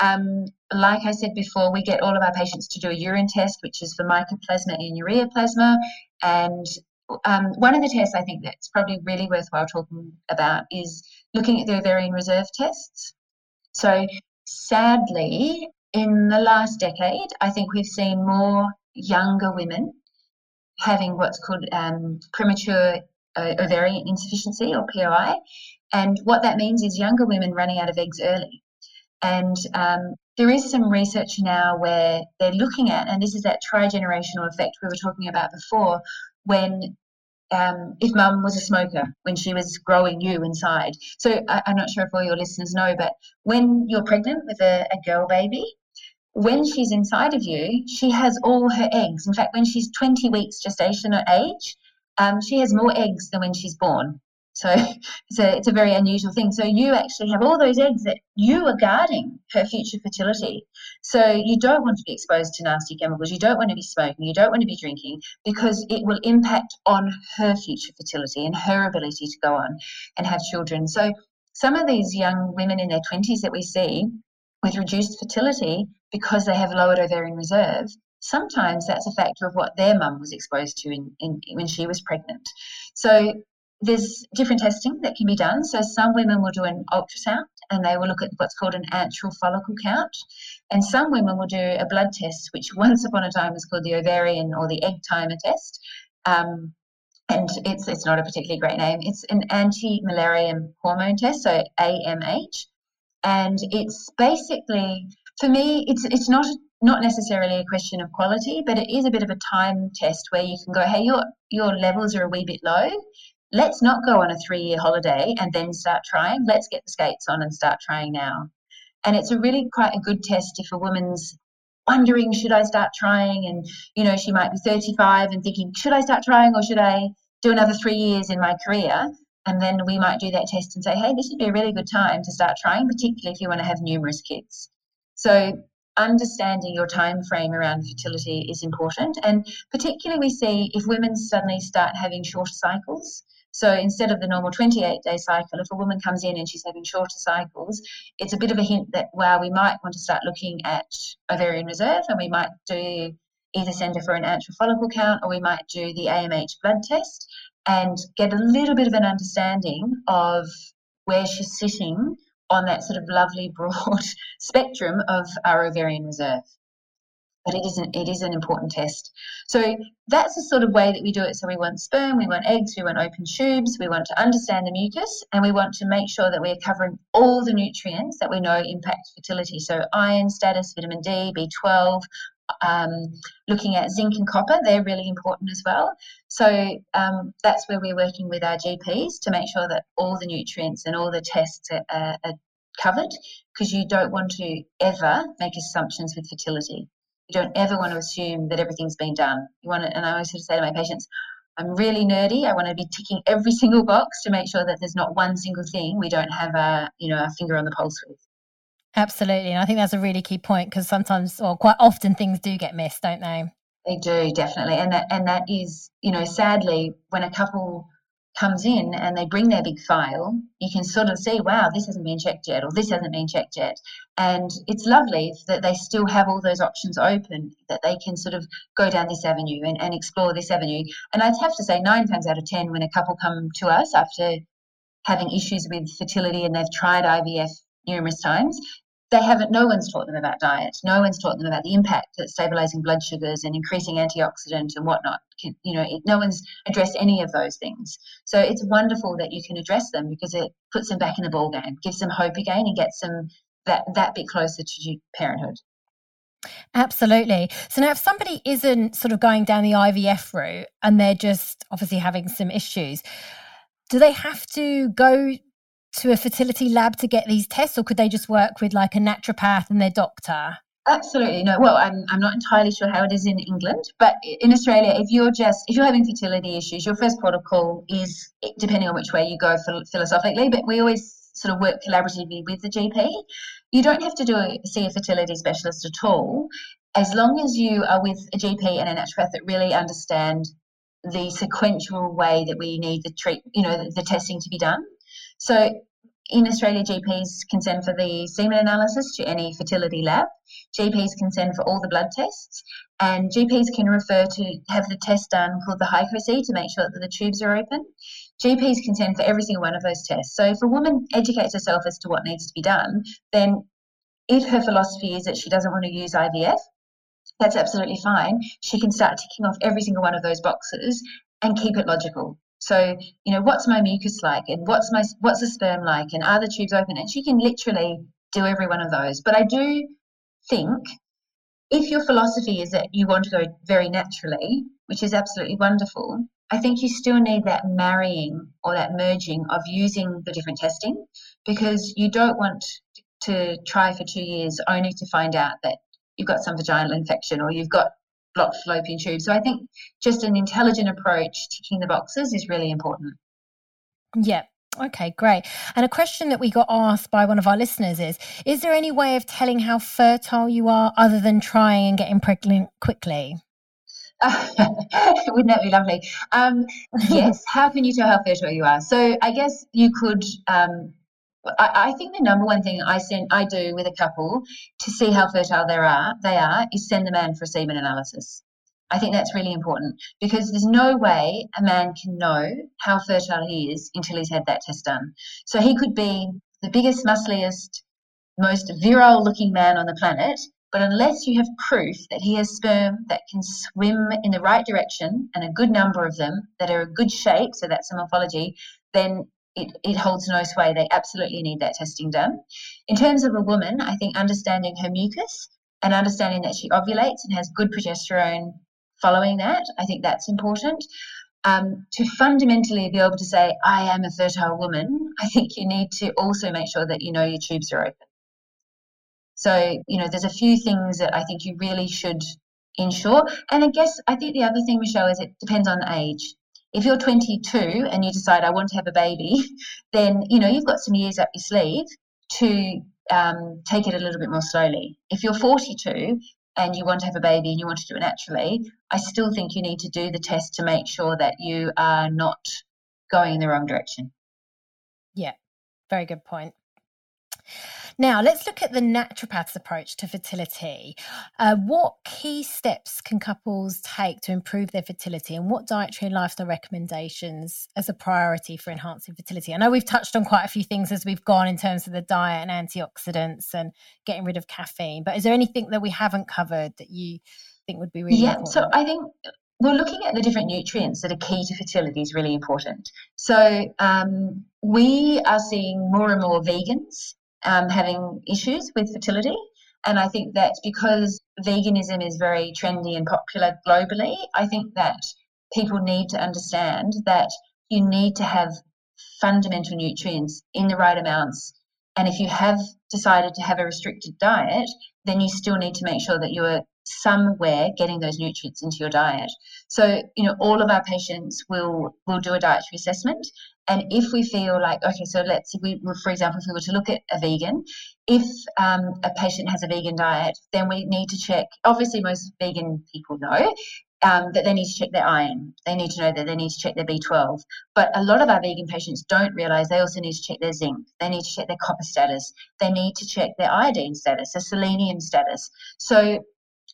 Um, like I said before, we get all of our patients to do a urine test, which is for mycoplasma and ureaplasma. And um, one of the tests I think that's probably really worthwhile talking about is looking at the ovarian reserve tests. So, sadly, in the last decade, I think we've seen more younger women having what's called um, premature uh, ovarian insufficiency or POI. And what that means is younger women running out of eggs early. And um, there is some research now where they're looking at, and this is that trigenerational effect we were talking about before, when um, if mum was a smoker when she was growing you inside. So I, am not sure if all your listeners know, but when you're pregnant with a, a girl baby, when she's inside of you, she has all her eggs. In fact, when she's 20 weeks gestational age, um, she has more eggs than when she's born. So [LAUGHS] it's a, it's a very unusual thing. So you actually have all those eggs that you are guarding her future fertility. So you don't want to be exposed to nasty chemicals. You don't want to be smoking. You don't want to be drinking because it will impact on her future fertility and her ability to go on and have children. So some of these young women in their 20s that we see with reduced fertility because they have lowered ovarian reserve, sometimes that's a factor of what their mum was exposed to in, in, when she was pregnant. So there's different testing that can be done. So some women will do an ultrasound and they will look at what's called an antral follicle count. And some women will do a blood test, which [LAUGHS] once upon a time was called the ovarian or the egg timer test. Um, and it's it's not a particularly great name. It's an anti-Müllerian hormone test, so AMH, and it's basically for me, it's it's not not necessarily a question of quality, but it is a bit of a time test where you can go, hey, your your levels are a wee bit low. Let's not go on a three year holiday and then start trying. Let's get the skates on and start trying now. And it's a really quite a good test if a woman's wondering, should I start trying? And, you know, she might be 35 and thinking, should I start trying or should I do another three years in my career? And then we might do that test and say, hey, this would be a really good time to start trying, particularly if you want to have numerous kids. So understanding your time frame around fertility is important. And particularly we see if women suddenly start having shorter cycles. So instead of the normal 28 day cycle, if a woman comes in and she's having shorter cycles, it's a bit of a hint that, wow, we might want to start looking at ovarian reserve and we might do either send her for an antral follicle count or we might do the AMH blood test and get a little bit of an understanding of where she's sitting on that sort of lovely broad [LAUGHS] spectrum of our ovarian reserve. But it isn't it is an important test. So that's the sort of way that we do it. So we want sperm, we want eggs, we want open tubes, we want to understand the mucus, and we want to make sure that we're covering all the nutrients that we know impact fertility. So iron status, vitamin D, B12, um, looking at zinc and copper, they're really important as well. So um, that's where we're working with our GPs to make sure that all the nutrients and all the tests are, are, are covered because you don't want to ever make assumptions with fertility. You don't ever want to assume that everything's been done. You want to, and I always sort of say to my patients, I'm really nerdy. I want to be ticking every [LAUGHS] single box to make sure that there's not one single thing we don't have a, you know, a finger on the pulse with. Absolutely. And I think that's a really key point because sometimes or quite often things do get missed, don't they? They do, definitely. And that and that is, you know, sadly when a couple comes in and they bring their big file, you can sort of see, wow, this hasn't been checked yet, or this hasn't been checked yet. And it's lovely that they still have all those options open, that they can sort of go down this avenue and, and explore this avenue. And I'd have to say, nine times out of 10, when a couple come to us after having issues with fertility and they've tried IVF numerous times, they haven't no one's taught them about diet no one's taught them about the impact that stabilizing blood sugars and increasing antioxidant and whatnot can, you know it, no one's addressed any of those things so it's wonderful that you can address them because it puts them back in the ball game gives them hope again and gets them that that bit closer to parenthood Absolutely. So now, if somebody isn't sort of going down the IVF route and they're just obviously having some issues, do they have to go to a fertility lab to get these tests, or could they just work with like a naturopath and their doctor? Absolutely no. Well, I'm, I'm not entirely sure how it is in England, but in Australia, if you're just if you're having fertility issues, your first protocol is depending on which way you go philosophically. But we always sort of work collaboratively with the GP. You don't have to do a, see a fertility specialist at all, as long as you are with a GP and a naturopath that really understand the sequential way that we need the treat, you know, the, the testing to be done. So in Australia, GPs can send for the semen analysis to any fertility lab. GPs can send for all the blood tests, and GPs can refer to have the test done called the HyCoSy to make sure that the tubes are open. GPs can send for every single one of those tests. So if a woman educates herself as to what needs to be done, then if her philosophy is that she doesn't want to use IVF, that's absolutely fine. She can start ticking off every single one of those boxes and keep it logical. So, you know, what's my mucus like and what's my what's the sperm like and are the tubes open? And she can literally do every one of those. But I do think if your philosophy is that you want to go very naturally, which is absolutely wonderful, I think you still need that marrying or that merging of using the different testing because you don't want to try for two years only to find out that you've got some vaginal infection or you've got blocked fallopian tube. So I think just an intelligent approach, ticking the boxes, is really important. Yeah. Okay, great. And a question that we got asked by one of our listeners is Is there any way of telling how fertile you are other than trying and getting pregnant quickly? [LAUGHS] Wouldn't that be lovely? Um, [LAUGHS] yes. How can you tell how fertile you are? So I guess you could um, I, I, think the number one thing I send I do with a couple to see how fertile they are they are is send the man for a semen analysis. I think that's really important because there's no way a man can know how fertile he is until he's had that test done. So he could be the biggest, muscliest, most virile looking man on the planet, but unless you have proof that he has sperm that can swim in the right direction and a good number of them that are a good shape, so that's a morphology, then it, it holds no sway. They absolutely need that testing done. In terms of a woman, I think understanding her mucus and understanding that she ovulates and has good progesterone following that, I think that's important. Um, to fundamentally be able to say, I am a fertile woman, I think you need to also make sure that you know your tubes are open. So, you know, there's a few things that I think you really should ensure. And I guess I think the other thing, Michelle, is it depends on the age. If you're 22 and you decide I want to have a baby, [LAUGHS] then you know you've got some years up your sleeve to um, take it a little bit more slowly. If you're 42 and you want to have a baby and you want to do it naturally, I still think you need to do the test to make sure that you are not going in the wrong direction. Yeah, very good point. Now, let's look at the naturopath's approach to fertility. Uh, what key steps can couples take to improve their fertility, and what dietary and lifestyle recommendations as a priority for enhancing fertility? I know we've touched on quite a few things as we've gone in terms of the diet and antioxidants and getting rid of caffeine, but is there anything that we haven't covered that you think would be really important? yeah, important? so I think well, looking at the different nutrients that are key to fertility is really important. So um, we are seeing more and more vegans um, having issues with fertility. And I think that because veganism is very trendy and popular globally, I think that people need to understand that you need to have fundamental nutrients in the right amounts. And if you have decided to have a restricted diet, then you still need to make sure that you are somewhere getting those nutrients into your diet. So, you know, all of our patients will will do a dietary assessment and if we feel like, okay, so let's, we, for example, if we were to look at a vegan, if um, a patient has a vegan diet, then we need to check. Obviously, most vegan people know um, that they need to check their iron. They need to know that they need to check their B12. But a lot of our vegan patients don't realize they also need to check their zinc. They need to check their copper status. They need to check their iodine status, their selenium status. So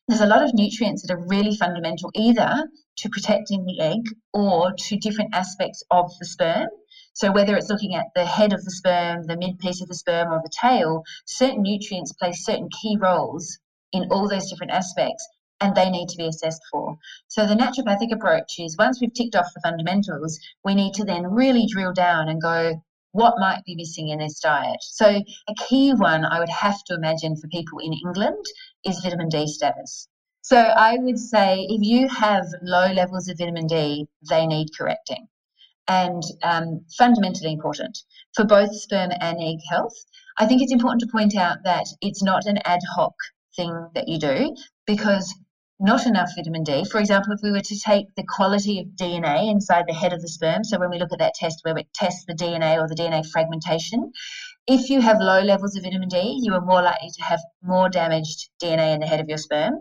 there's a lot of nutrients that are really fundamental either to protecting the egg or to different aspects of the sperm. So whether it's looking at the head of the sperm, the mid piece of the sperm, or the tail, certain nutrients play certain key roles in all those different aspects and they need to be assessed for. So the naturopathic approach is once we've ticked off the fundamentals, we need to then really drill down and go, what might be missing in this diet? So a key one I would have to imagine for people in England is vitamin D status. So I would say if you have low levels of vitamin D, they need correcting and um, fundamentally important for both sperm and egg health. I think it's important to point out that it's not an ad hoc thing that you do because not enough vitamin D. For example, if we were to take the quality of DNA inside the head of the sperm, so when we look at that test where it tests the DNA or the DNA fragmentation, if you have low levels of vitamin D, you are more likely to have more damaged DNA in the head of your sperm.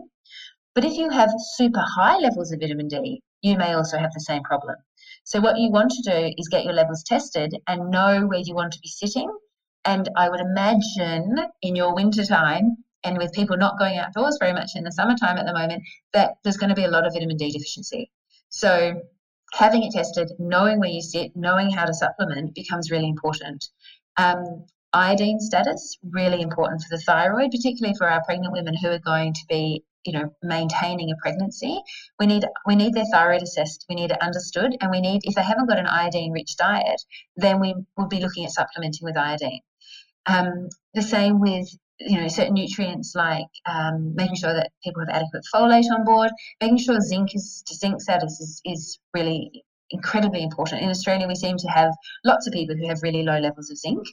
But if you have super high levels of vitamin D, you may also have the same problem. So, what you want to do is get your levels tested and know where you want to be sitting. And I would imagine in your winter time, and with people not going outdoors very much in the summertime at the moment, that there's going to be a lot of vitamin D deficiency. So, having it tested, knowing where you sit, knowing how to supplement becomes really important. Um, iodine status really important for the thyroid, particularly for our pregnant women who are going to be you know maintaining a pregnancy. We need we need their thyroid assessed we need it understood and we need if they haven't got an iodine rich diet then we will be looking at supplementing with iodine um, the same with you know certain nutrients like um, making sure that people have adequate folate on board making sure zinc is zinc status is, is really incredibly important in australia we seem to have lots of people who have really low levels of zinc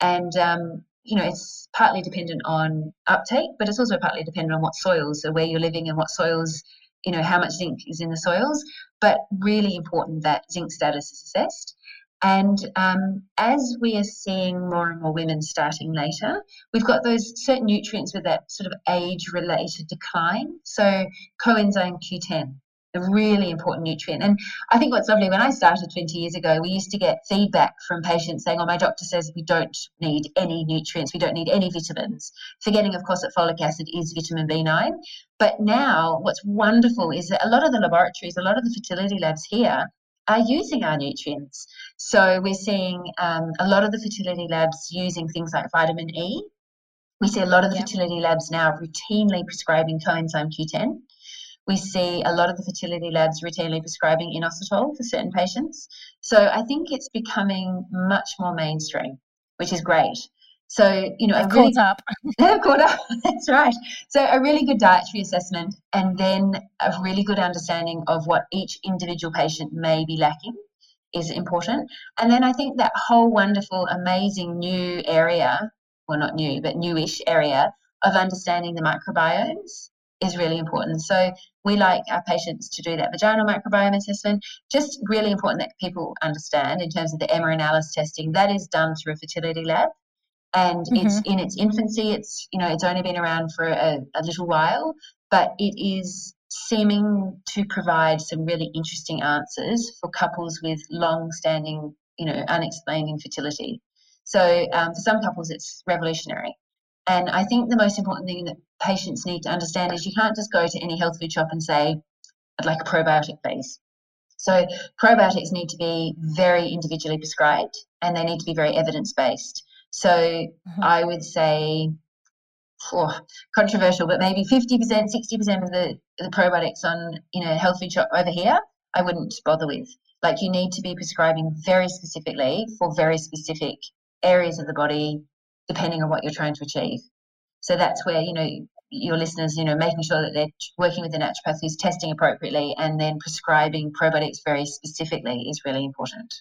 and um, you know, it's partly dependent on uptake, but it's also partly dependent on what soils, so where you're living and what soils, you know, how much zinc is in the soils. But really important that zinc status is assessed. And um, as we are seeing more and more women starting later, we've got those certain nutrients with that sort of age related decline. So coenzyme Q10, a really important nutrient. And I think what's lovely, when I started 20 years ago, we used to get feedback from patients saying, Oh, my doctor says we don't need any nutrients, we don't need any vitamins. Forgetting, of course, that folic acid is vitamin B9. But now, what's wonderful is that a lot of the laboratories, a lot of the fertility labs here, are using our nutrients. So we're seeing um, a lot of the fertility labs using things like vitamin E. We see a lot of the fertility labs now routinely prescribing coenzyme Q10. We see a lot of the fertility labs routinely prescribing inositol for certain patients. So I think it's becoming much more mainstream, which is great. So, you know, I've really, caught up. [LAUGHS] they've caught up. [LAUGHS] That's right. So, a really good dietary assessment and then a really good understanding of what each individual patient may be lacking is important. And then I think that whole wonderful, amazing new area, well, not new, but newish area of understanding the microbiomes is really important. So we like our patients to do that vaginal microbiome assessment. Just really important that people understand in terms of the Emma analysis testing that is done through a fertility lab, and mm-hmm. it's in its infancy. It's you know it's only been around for a, a little while, but it is seeming to provide some really interesting answers for couples with long-standing you know unexplained infertility. So um, for some couples, it's revolutionary. And I think the most important thing that patients need to understand is you can't just go to any health food shop and say, I'd like a probiotic, please. So probiotics need to be very individually prescribed and they need to be very evidence based. So mm-hmm. I would say, oh, controversial, but maybe 50%, 60% of the, the probiotics on in a health food shop over here, I wouldn't bother with. Like you need to be prescribing very specifically for very specific areas of the body depending on what you're trying to achieve. So that's where, you know, your listeners, you know, making sure that they're working with a naturopath who's testing appropriately and then prescribing probiotics very specifically is really important.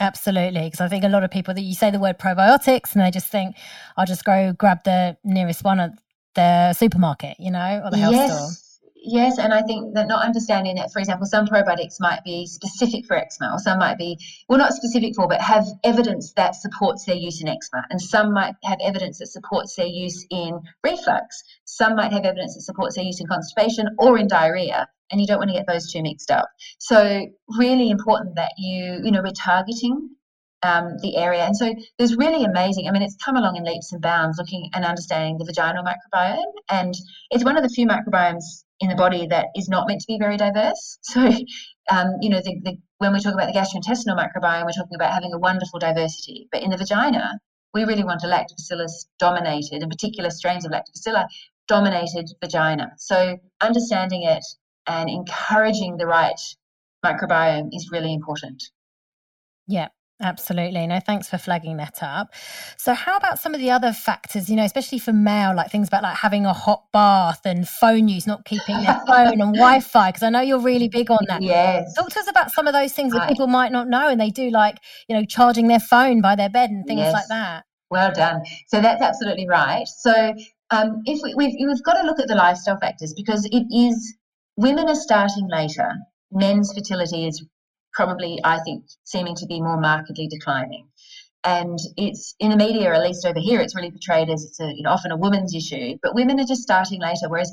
Absolutely, because I think a lot of people that you say the word probiotics and they just think, I'll just go grab the nearest one at the supermarket, you know, or the health yes. store. Yes, and I think that not understanding that, for example, some probiotics might be specific for eczema, or some might be, well, not specific for, but have evidence that supports their use in eczema. And some might have evidence that supports their use in reflux. Some might have evidence that supports their use in constipation or in diarrhea. And you don't want to get those two mixed up. So, really important that you, you know, we're targeting um, the area. And so there's really amazing, I mean, it's come along in leaps and bounds looking and understanding the vaginal microbiome. And it's one of the few microbiomes in the body that is not meant to be very diverse. [LAUGHS] So, um, you know, the, the, when we talk about the gastrointestinal microbiome, we're talking about having a wonderful diversity. But in the vagina, we really want a lactobacillus dominated, in particular strains of lactobacilla dominated vagina. So, understanding it and encouraging the right microbiome is really important. Yeah, Absolutely. No, thanks for flagging that up. So, how about some of the other factors, you know, especially for male, like things about like having a hot bath and phone use, not keeping their [LAUGHS] phone and Wi Fi? Because I know you're really big on that. Yes. Talk to us about some of those things that people might not know and they do, like, you know, charging their phone by their bed and things yes. like that. Well done. So, that's absolutely right. So, um, if we, we've, we've got to look at the lifestyle factors because it is women are starting later men's fertility is probably, I think, seeming to be more markedly declining. And it's in the media, at least over here, it's really portrayed as it's a, you know, often a woman's issue, but women are just starting later. Whereas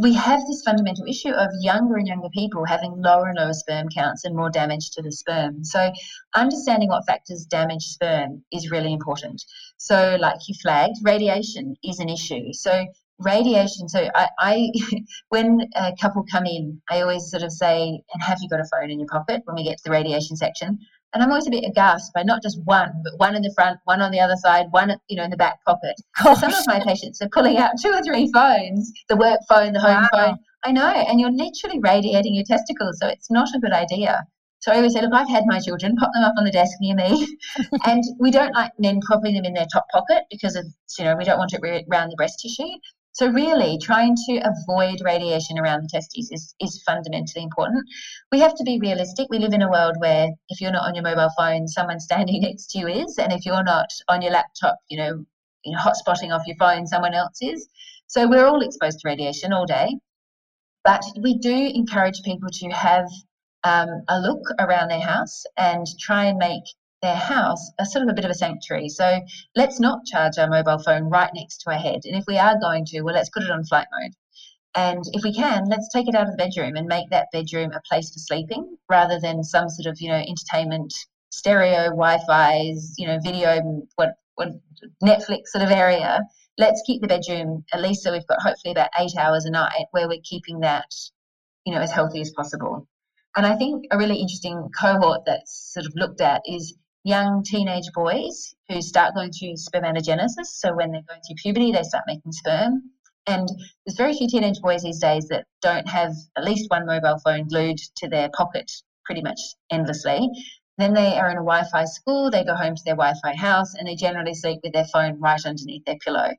we have this fundamental issue of younger and younger people having lower and lower sperm counts and more damage to the sperm. So, understanding what factors damage sperm is really important. So, like you flagged, radiation is an issue. So, radiation. So I, I, [LAUGHS] when a couple come in, I always sort of say, "And have you got a phone in your pocket?" When we get to the radiation section, and I'm always a bit aghast by not just one, but one in the front, one on the other side, one you know in the back pocket. So some of my patients are pulling out two or three phones: the work phone, the home wow. phone. I know, and you're literally radiating your testicles, so it's not a good idea. So I always say, look, I've had my children, pop them up on the desk near me. [LAUGHS] and we don't like men popping them in their top pocket because of, you know, we don't want it around the breast tissue. So really trying to avoid radiation around the testes is, is fundamentally important. We have to be realistic. We live in a world where if you're not on your mobile phone, someone standing [LAUGHS] next to you is, and if you're not on your laptop, you know, you know, hotspotting off your phone, someone else is. So we're all exposed to radiation all day. But we do encourage people to have um, a look around their house and try and make their house a sort of a bit of a sanctuary. So let's not charge our mobile phone right next to our head. And if we are going to, well, let's put it on flight mode. And if we can, let's take it out of the bedroom and make that bedroom a place for sleeping rather than some sort of, you know, entertainment, stereo, Wi-Fi's, you know, video, what, what Netflix sort of area. Let's keep the bedroom at least so we've got hopefully about eight hours a night where we're keeping that, you know, as healthy as possible. And I think a really interesting cohort that's sort of looked at is young teenage boys who start going through spermatogenesis. So when they're going through puberty, they start making sperm. And there's very few teenage boys these days that don't have at least one mobile phone glued to their pocket pretty much endlessly. Then they are in a Wi Fi school, they go home to their Wi Fi house, and they generally sleep with their phone right underneath their pillow.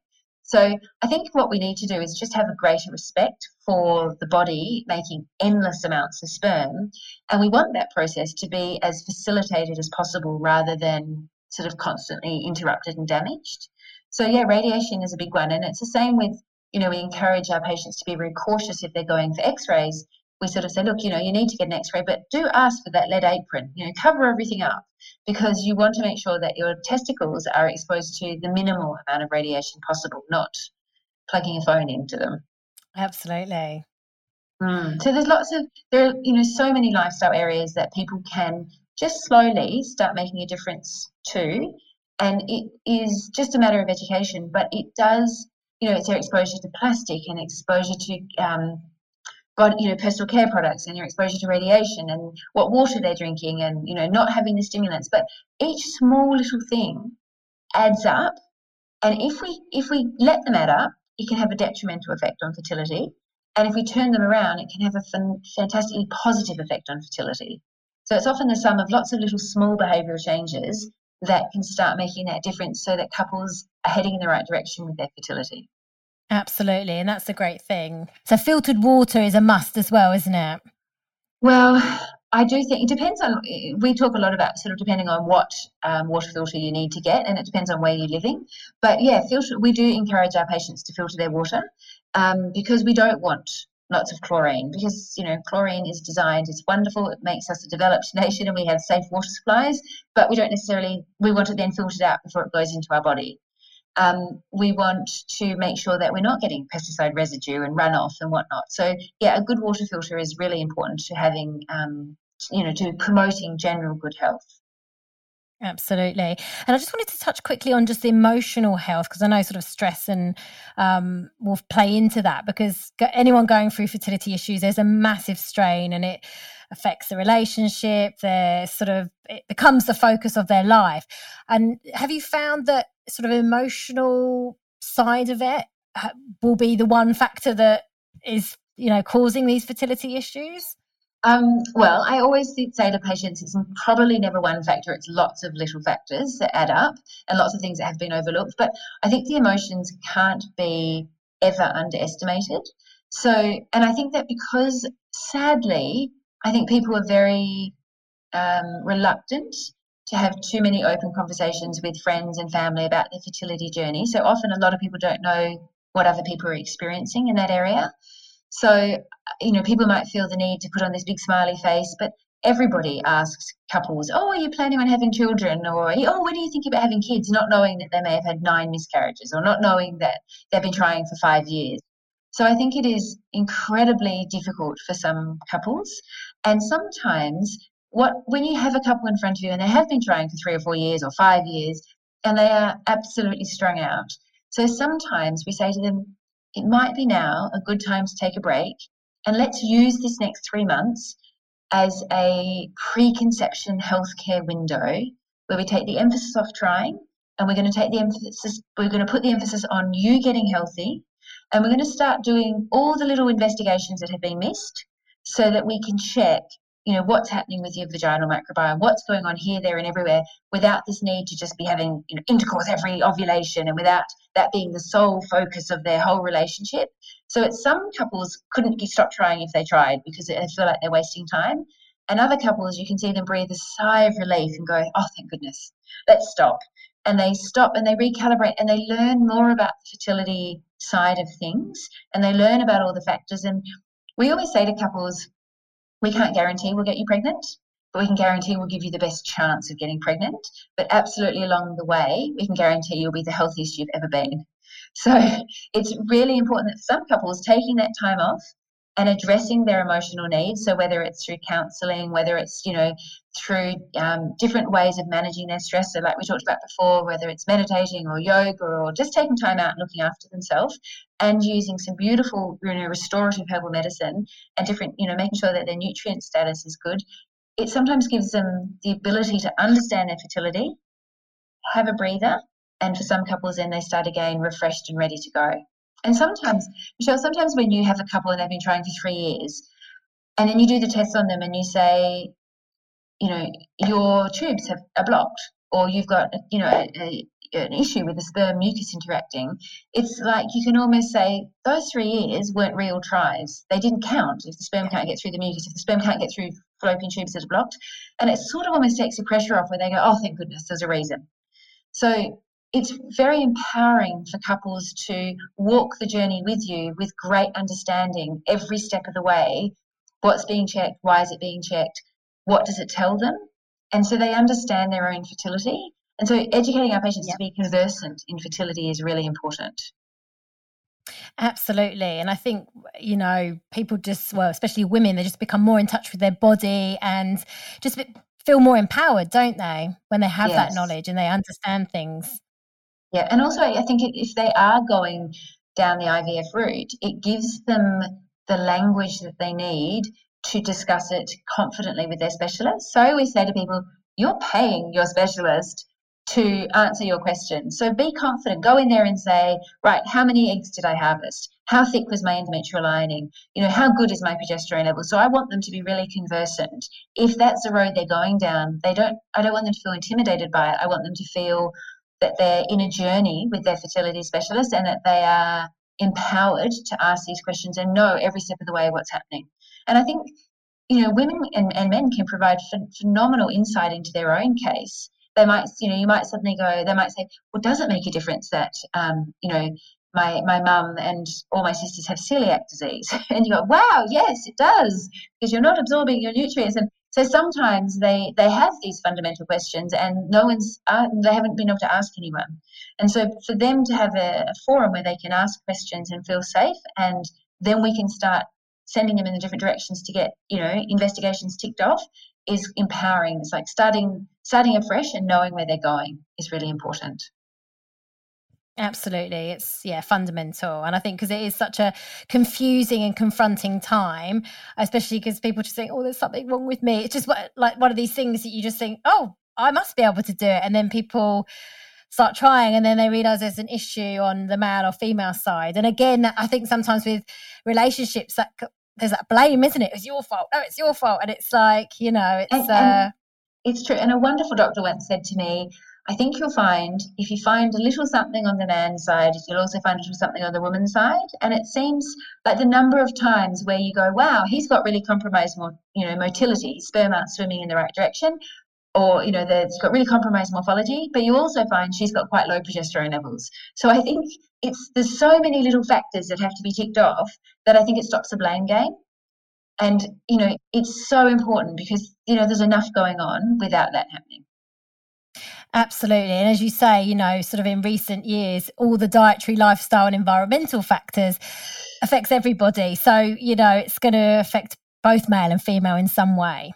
So I think what we need to do is just have a greater respect for the body making endless amounts of sperm. And we want that process to be as facilitated as possible rather than sort of constantly interrupted and damaged. So yeah, radiation is a big one, and it's the same with you know we encourage our patients to be very cautious if they're going for X-rays. We sort of say, look, you know, you need to get an X-ray, but do ask for that lead apron. You know, cover everything up because you want to make sure that your testicles are exposed to the minimal amount of radiation possible, not plugging a phone into them. Absolutely. Mm. So there's lots of there are you know so many lifestyle areas that people can just slowly start making a difference to and it is just a matter of education, but it does, you know, it's their exposure to plastic and exposure to um, God, you know, personal care products and your exposure to radiation and what water they're drinking and, you know, not having the stimulants. But each small little thing adds up. And if we if we let them add up, it can have a detrimental effect on fertility. And if we turn them around, it can have a fantastically positive effect on fertility. So it's often the sum of lots of little small behavioural changes that can start making that difference so that couples are heading in the right direction with their fertility. Absolutely. And that's a great thing. So, filtered water is a must as well, isn't it? Well, I do think it depends on. We talk a lot about sort of depending on what um, water filter you need to get, and it depends on where you're living. But yeah, filter. We do encourage our patients to filter their water um, because we don't want lots of chlorine because you know chlorine is designed it's wonderful it makes us a developed [LAUGHS] nation and we have safe water supplies but we don't necessarily we want it then filtered out before it goes into our body um, we want to make sure that we're not getting pesticide residue and runoff and whatnot so yeah a good water filter is really important to having um, you know to promoting general good health Absolutely. And I just wanted to touch quickly on just the emotional health because I know sort of stress and um, will play into that because anyone going through fertility issues, there's a massive strain and it affects the relationship. Their sort of it becomes the focus of their life. And have you found that sort of emotional side of it will be the one factor that is you know causing these fertility issues? Um, well, I always say to patients it's probably never one factor, it's lots of little factors that add up and lots of things that have been overlooked. But I think the emotions can't be ever underestimated. So, and I think that because sadly, I think people are very um, reluctant to have too many open conversations with friends and family about their fertility journey. So often a lot of people don't know what other people are experiencing in that area. So, you know, people might feel the need to put on this big smiley face, but everybody asks couples, Oh, are you planning on having children? Or, Oh, when do you think about having kids? Not knowing that they may have had nine miscarriages or not knowing that they've been trying for five years. So I think it is incredibly difficult for some couples. And sometimes what when you have a couple in front of you and they have been trying for three or four years or five years and they are absolutely strung out. So sometimes we say to them, it might be now a good time to take a break and let's use this next three months as a preconception healthcare window where we take the emphasis off trying and we're going to take the emphasis we're going to put the emphasis on you getting healthy and we're going to start doing all the little investigations that have been missed so that we can check you know what's happening with your vaginal microbiome what's going on here there and everywhere without this need to just be having you know, intercourse every ovulation and without that being the sole focus of their whole relationship. So it's some couples couldn't stop trying if they tried because they feel like they're wasting time. And other couples you can see them breathe a sigh of relief and go oh thank goodness. Let's stop. And they stop and they recalibrate and they learn more about the fertility side of things and they learn about all the factors and we always say to couples we can't guarantee we'll get you pregnant, but we can guarantee we'll give you the best chance of getting pregnant. But absolutely along the way, we can guarantee you'll be the healthiest you've ever been. So [LAUGHS] it's really important that some couples taking that time off and addressing their emotional needs. So whether it's through counselling, whether it's you know through um, different ways of managing their stress. So like we talked about before, whether it's meditating or yoga or just taking time out and looking after themselves, and using some beautiful you know restorative herbal medicine and different you know making sure that their nutrient status is good. It sometimes gives them the ability to understand their fertility, have a breather, and for some couples, then they start again refreshed and ready to go. And sometimes, Michelle, sometimes when you have a couple and they've been trying for three years, and then you do the test on them and you say, you know, your tubes have, are blocked, or you've got, you know, a, a, an issue with the sperm mucus interacting, it's like you can almost say those three years weren't real tries. They didn't count if the sperm can't get through the mucus, if the sperm can't get through fallopian tubes that are blocked. And it sort of almost takes the pressure off where they go, oh, thank goodness, there's a reason. So it's very empowering for couples to walk the journey with you with great understanding every step of the way. What's being checked? Why is it being checked? What does it tell them? And so they understand their own fertility. And so educating our patients yep. to be conversant in fertility is really important. Absolutely. And I think, you know, people just, well, especially women, they just become more in touch with their body and just feel more empowered, don't they, when they have yes. that knowledge and they understand things. Yeah. And also, I think if they are going down the IVF route, it gives them the language that they need to discuss it confidently with their specialist. So always say to people, you're paying your specialist to answer your question. So be confident. Go in there and say, right, how many eggs did I harvest? How thick was my endometrial lining? You know, how good is my progesterone level? So I want them to be really conversant. If that's the road they're going down, they don't I don't want them to feel intimidated by it. I want them to feel that they're in a journey with their fertility specialist and that they are empowered to ask these questions and know every step of the way what's happening. And I think, you know, women and, and men can provide ph- phenomenal insight into their own case they might, you know, you might suddenly go, they might say, well, does it make a difference that, um, you know, my my mum and all my sisters have celiac disease? [LAUGHS] And you go, wow, yes, it does, because you're not absorbing your nutrients. And so sometimes they they have these fundamental questions, and no one's uh, they haven't been able to ask anyone. And so for them to have a, a forum where they can ask questions and feel safe, and then we can start sending them in the different directions to get you know investigations ticked off is empowering. It's like starting starting afresh and knowing where they're going is really important. Absolutely. It's, yeah, fundamental. And I think because it is such a confusing and confronting time, especially because people just think, oh, there's something wrong with me. It's just like one of these things that you just think, oh, I must be able to do it. And then people start trying and then they realize there's an issue on the male or female side. And again, I think sometimes with relationships, that there's that blame, isn't it? It's your fault. No, it's your fault. And it's like, you know, it's. And, uh, it's true. And a wonderful doctor once said to me, I think you'll find if you find a little something on the man's side, you'll also find a little something on the woman's side. And it seems like the number of times where you go, wow, he's got really compromised, more, you know, motility, sperm aren't swimming in the right direction, or you know, there's got really compromised morphology. But you also find she's got quite low progesterone levels. So I think it's there's so many little factors that have to be ticked off that I think it stops the blame game. And you know, it's so important because you know there's enough going on without that happening. Absolutely. And as you say, you know, sort of in recent years, all the dietary, lifestyle, and environmental factors affects everybody. So, you know, it's going to affect both male and female in some way.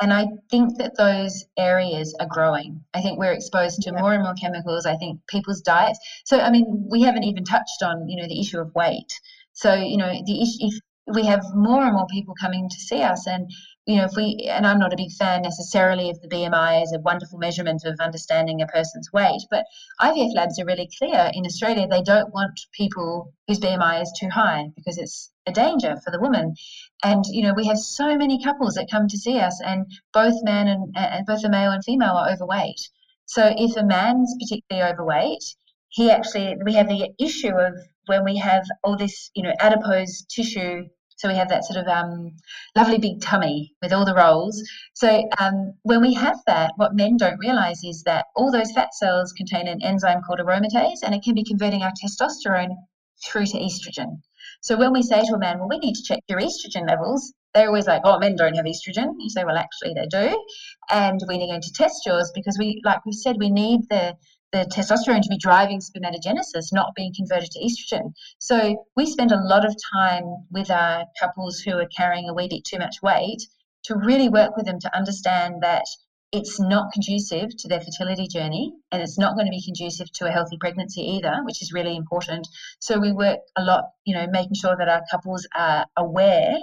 And I think that those areas are growing. I think we're exposed to more and more chemicals. I think people's diets. So, I mean, we haven't even touched on, you know, the issue of weight. So, you know, the issue, if we have more and more people coming to see us and you know if we and i'm not a big fan necessarily of the bmi as a wonderful measurement of understanding a person's weight but ivf labs are really clear in australia they don't want people whose bmi is too high because it's a danger for the woman. And you know we have so many couples that come to see us and both men and, and both the male and female are overweight. So if a man's particularly overweight he actually we have the issue of when we have all this you know adipose tissue so we have that sort of um, lovely big tummy with all the rolls. So um, when we have that, what men don't realize is that all those fat cells contain an enzyme called aromatase, and it can be converting our testosterone through to estrogen. So when we say to a man, well, we need to check your estrogen levels, they're always like, oh, men don't have estrogen. You say, well, actually, they do. And we need to test yours because we, like we said, we need the the testosterone to be driving spermatogenesis, not being converted to estrogen. So we spend a lot of time with our couples who are carrying a wee bit too much weight to really work with them to understand that it's not conducive to their fertility journey and it's not going to be conducive to a healthy pregnancy either, which is really important. So we work a lot, you know, making sure that our couples are aware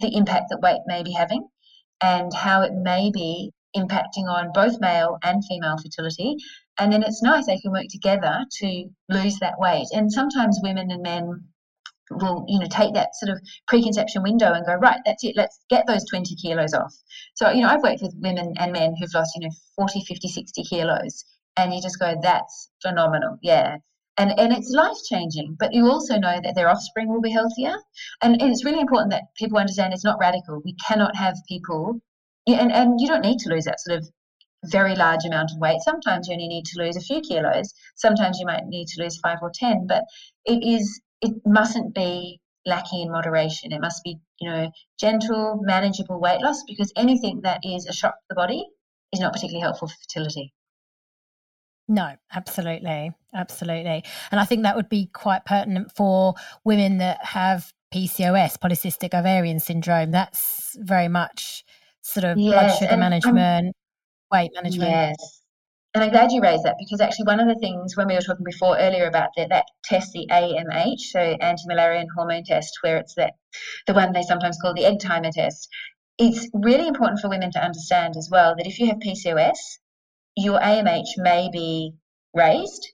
the impact that weight may be having and how it may be impacting on both male and female fertility and then it's nice they can work together to lose that weight. And sometimes women and men will you know take that sort of preconception window and go right that's it let's get those 20 kilos off. So you know i've worked with women and men who've lost you know 40 50 60 kilos and you just go that's phenomenal. Yeah. And and it's life changing but you also know that their offspring will be healthier. And, and it's really important that people understand it's not radical. We cannot have people and, and you don't need to lose that sort of very large amount of weight. Sometimes you only need to lose a few kilos. Sometimes you might need to lose five or ten. But it is it mustn't be lacking in moderation. It must be you know gentle, manageable weight loss because anything that is a shock to the body is not particularly helpful for fertility. No, absolutely. Absolutely. And I think that would be quite pertinent for women that have PCOS, polycystic ovarian syndrome. That's very much sort of yes, blood sugar management, um, weight management. Yes. And I'm glad you raised that because actually one of the things when we were talking before earlier about that, that test, the AMH, so anti-Müllerian hormone test, where it's the, the one they sometimes call the egg timer test, it's really important for women to understand as well that if you have PCOS, your AMH may be raised.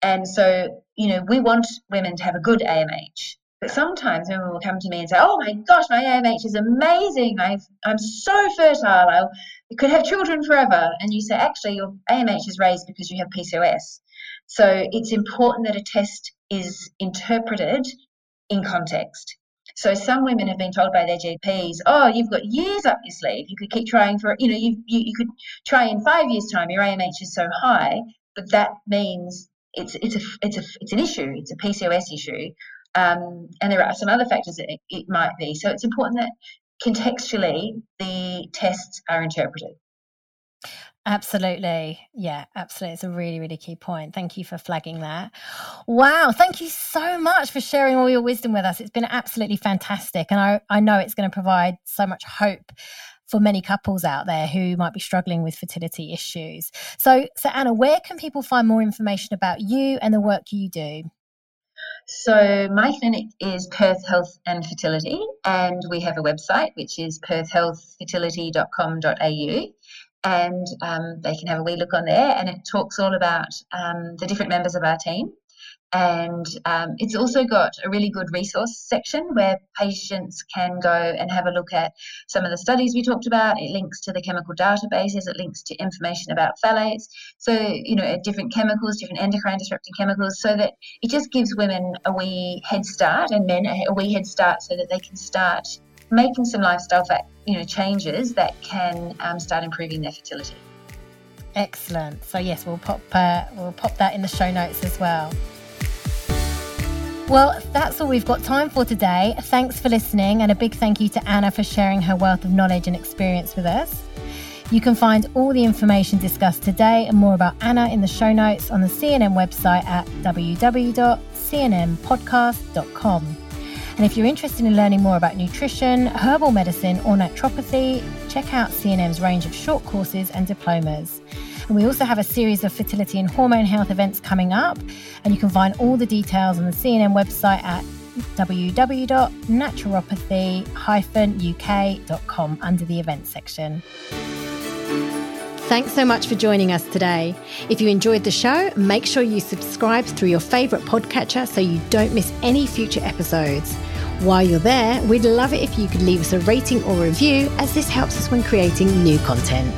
And so, you know, we want women to have a good AMH. But sometimes women will come to me and say, "Oh my gosh, my AMH is amazing. i am so fertile. I could have children forever." And you say, "Actually, your AMH is raised because you have PCOS." So it's important that a test is interpreted in context. So some women have been told by their GPs, "Oh, you've got years up your sleeve. You could keep trying for, you know, you you, you could try in five years' time. Your AMH is so high, but that means it's it's a it's a it's an issue. It's a PCOS issue, um, and there are some other factors that it, it might be. So it's important that contextually the tests are interpreted. Absolutely. Yeah, absolutely. It's a really, really key point. Thank you for flagging that. Wow. Thank you so much for sharing all your wisdom with us. It's been absolutely fantastic. And I, I know it's going to provide so much hope for many couples out there who might be struggling with fertility issues. So, so Anna, where can people find more information about you and the work you do? So my clinic is Perth Health and Fertility, and we have a website which is perthhealthfertility.com.au and um, they can have a wee look on there. And it talks all about um, the different members of our team. And um, it's also got a really good resource section where patients can go and have a look at some of the studies we talked about. It links to the chemical databases, it links to information about phthalates. So, you know, different chemicals, different endocrine disrupting chemicals, so that it just gives women a wee head start and men a wee head start so that they can start making some lifestyle you know changes that can um, start improving their fertility. Excellent. So yes, we'll pop uh, we'll pop that in the show notes as well. Well, that's all we've got time for today. Thanks for listening, and a big thank you to Anna for sharing her wealth of knowledge and experience with us. You can find all the information discussed today and more about Anna in the show notes on the CNM website at www.cnmpodcast.com. And if you're interested in learning more about nutrition, herbal medicine, or naturopathy, check out CNM's range of short courses and diplomas. And we also have a series of fertility and hormone health events coming up. And you can find all the details on the CNM website at www.naturopathy-uk.com under the events section. Thanks so much for joining us today. If you enjoyed the show, make sure you subscribe through your favourite podcatcher so you don't miss any future episodes. While you're there, we'd love it if you could leave us a rating or review, as this helps us when creating new content.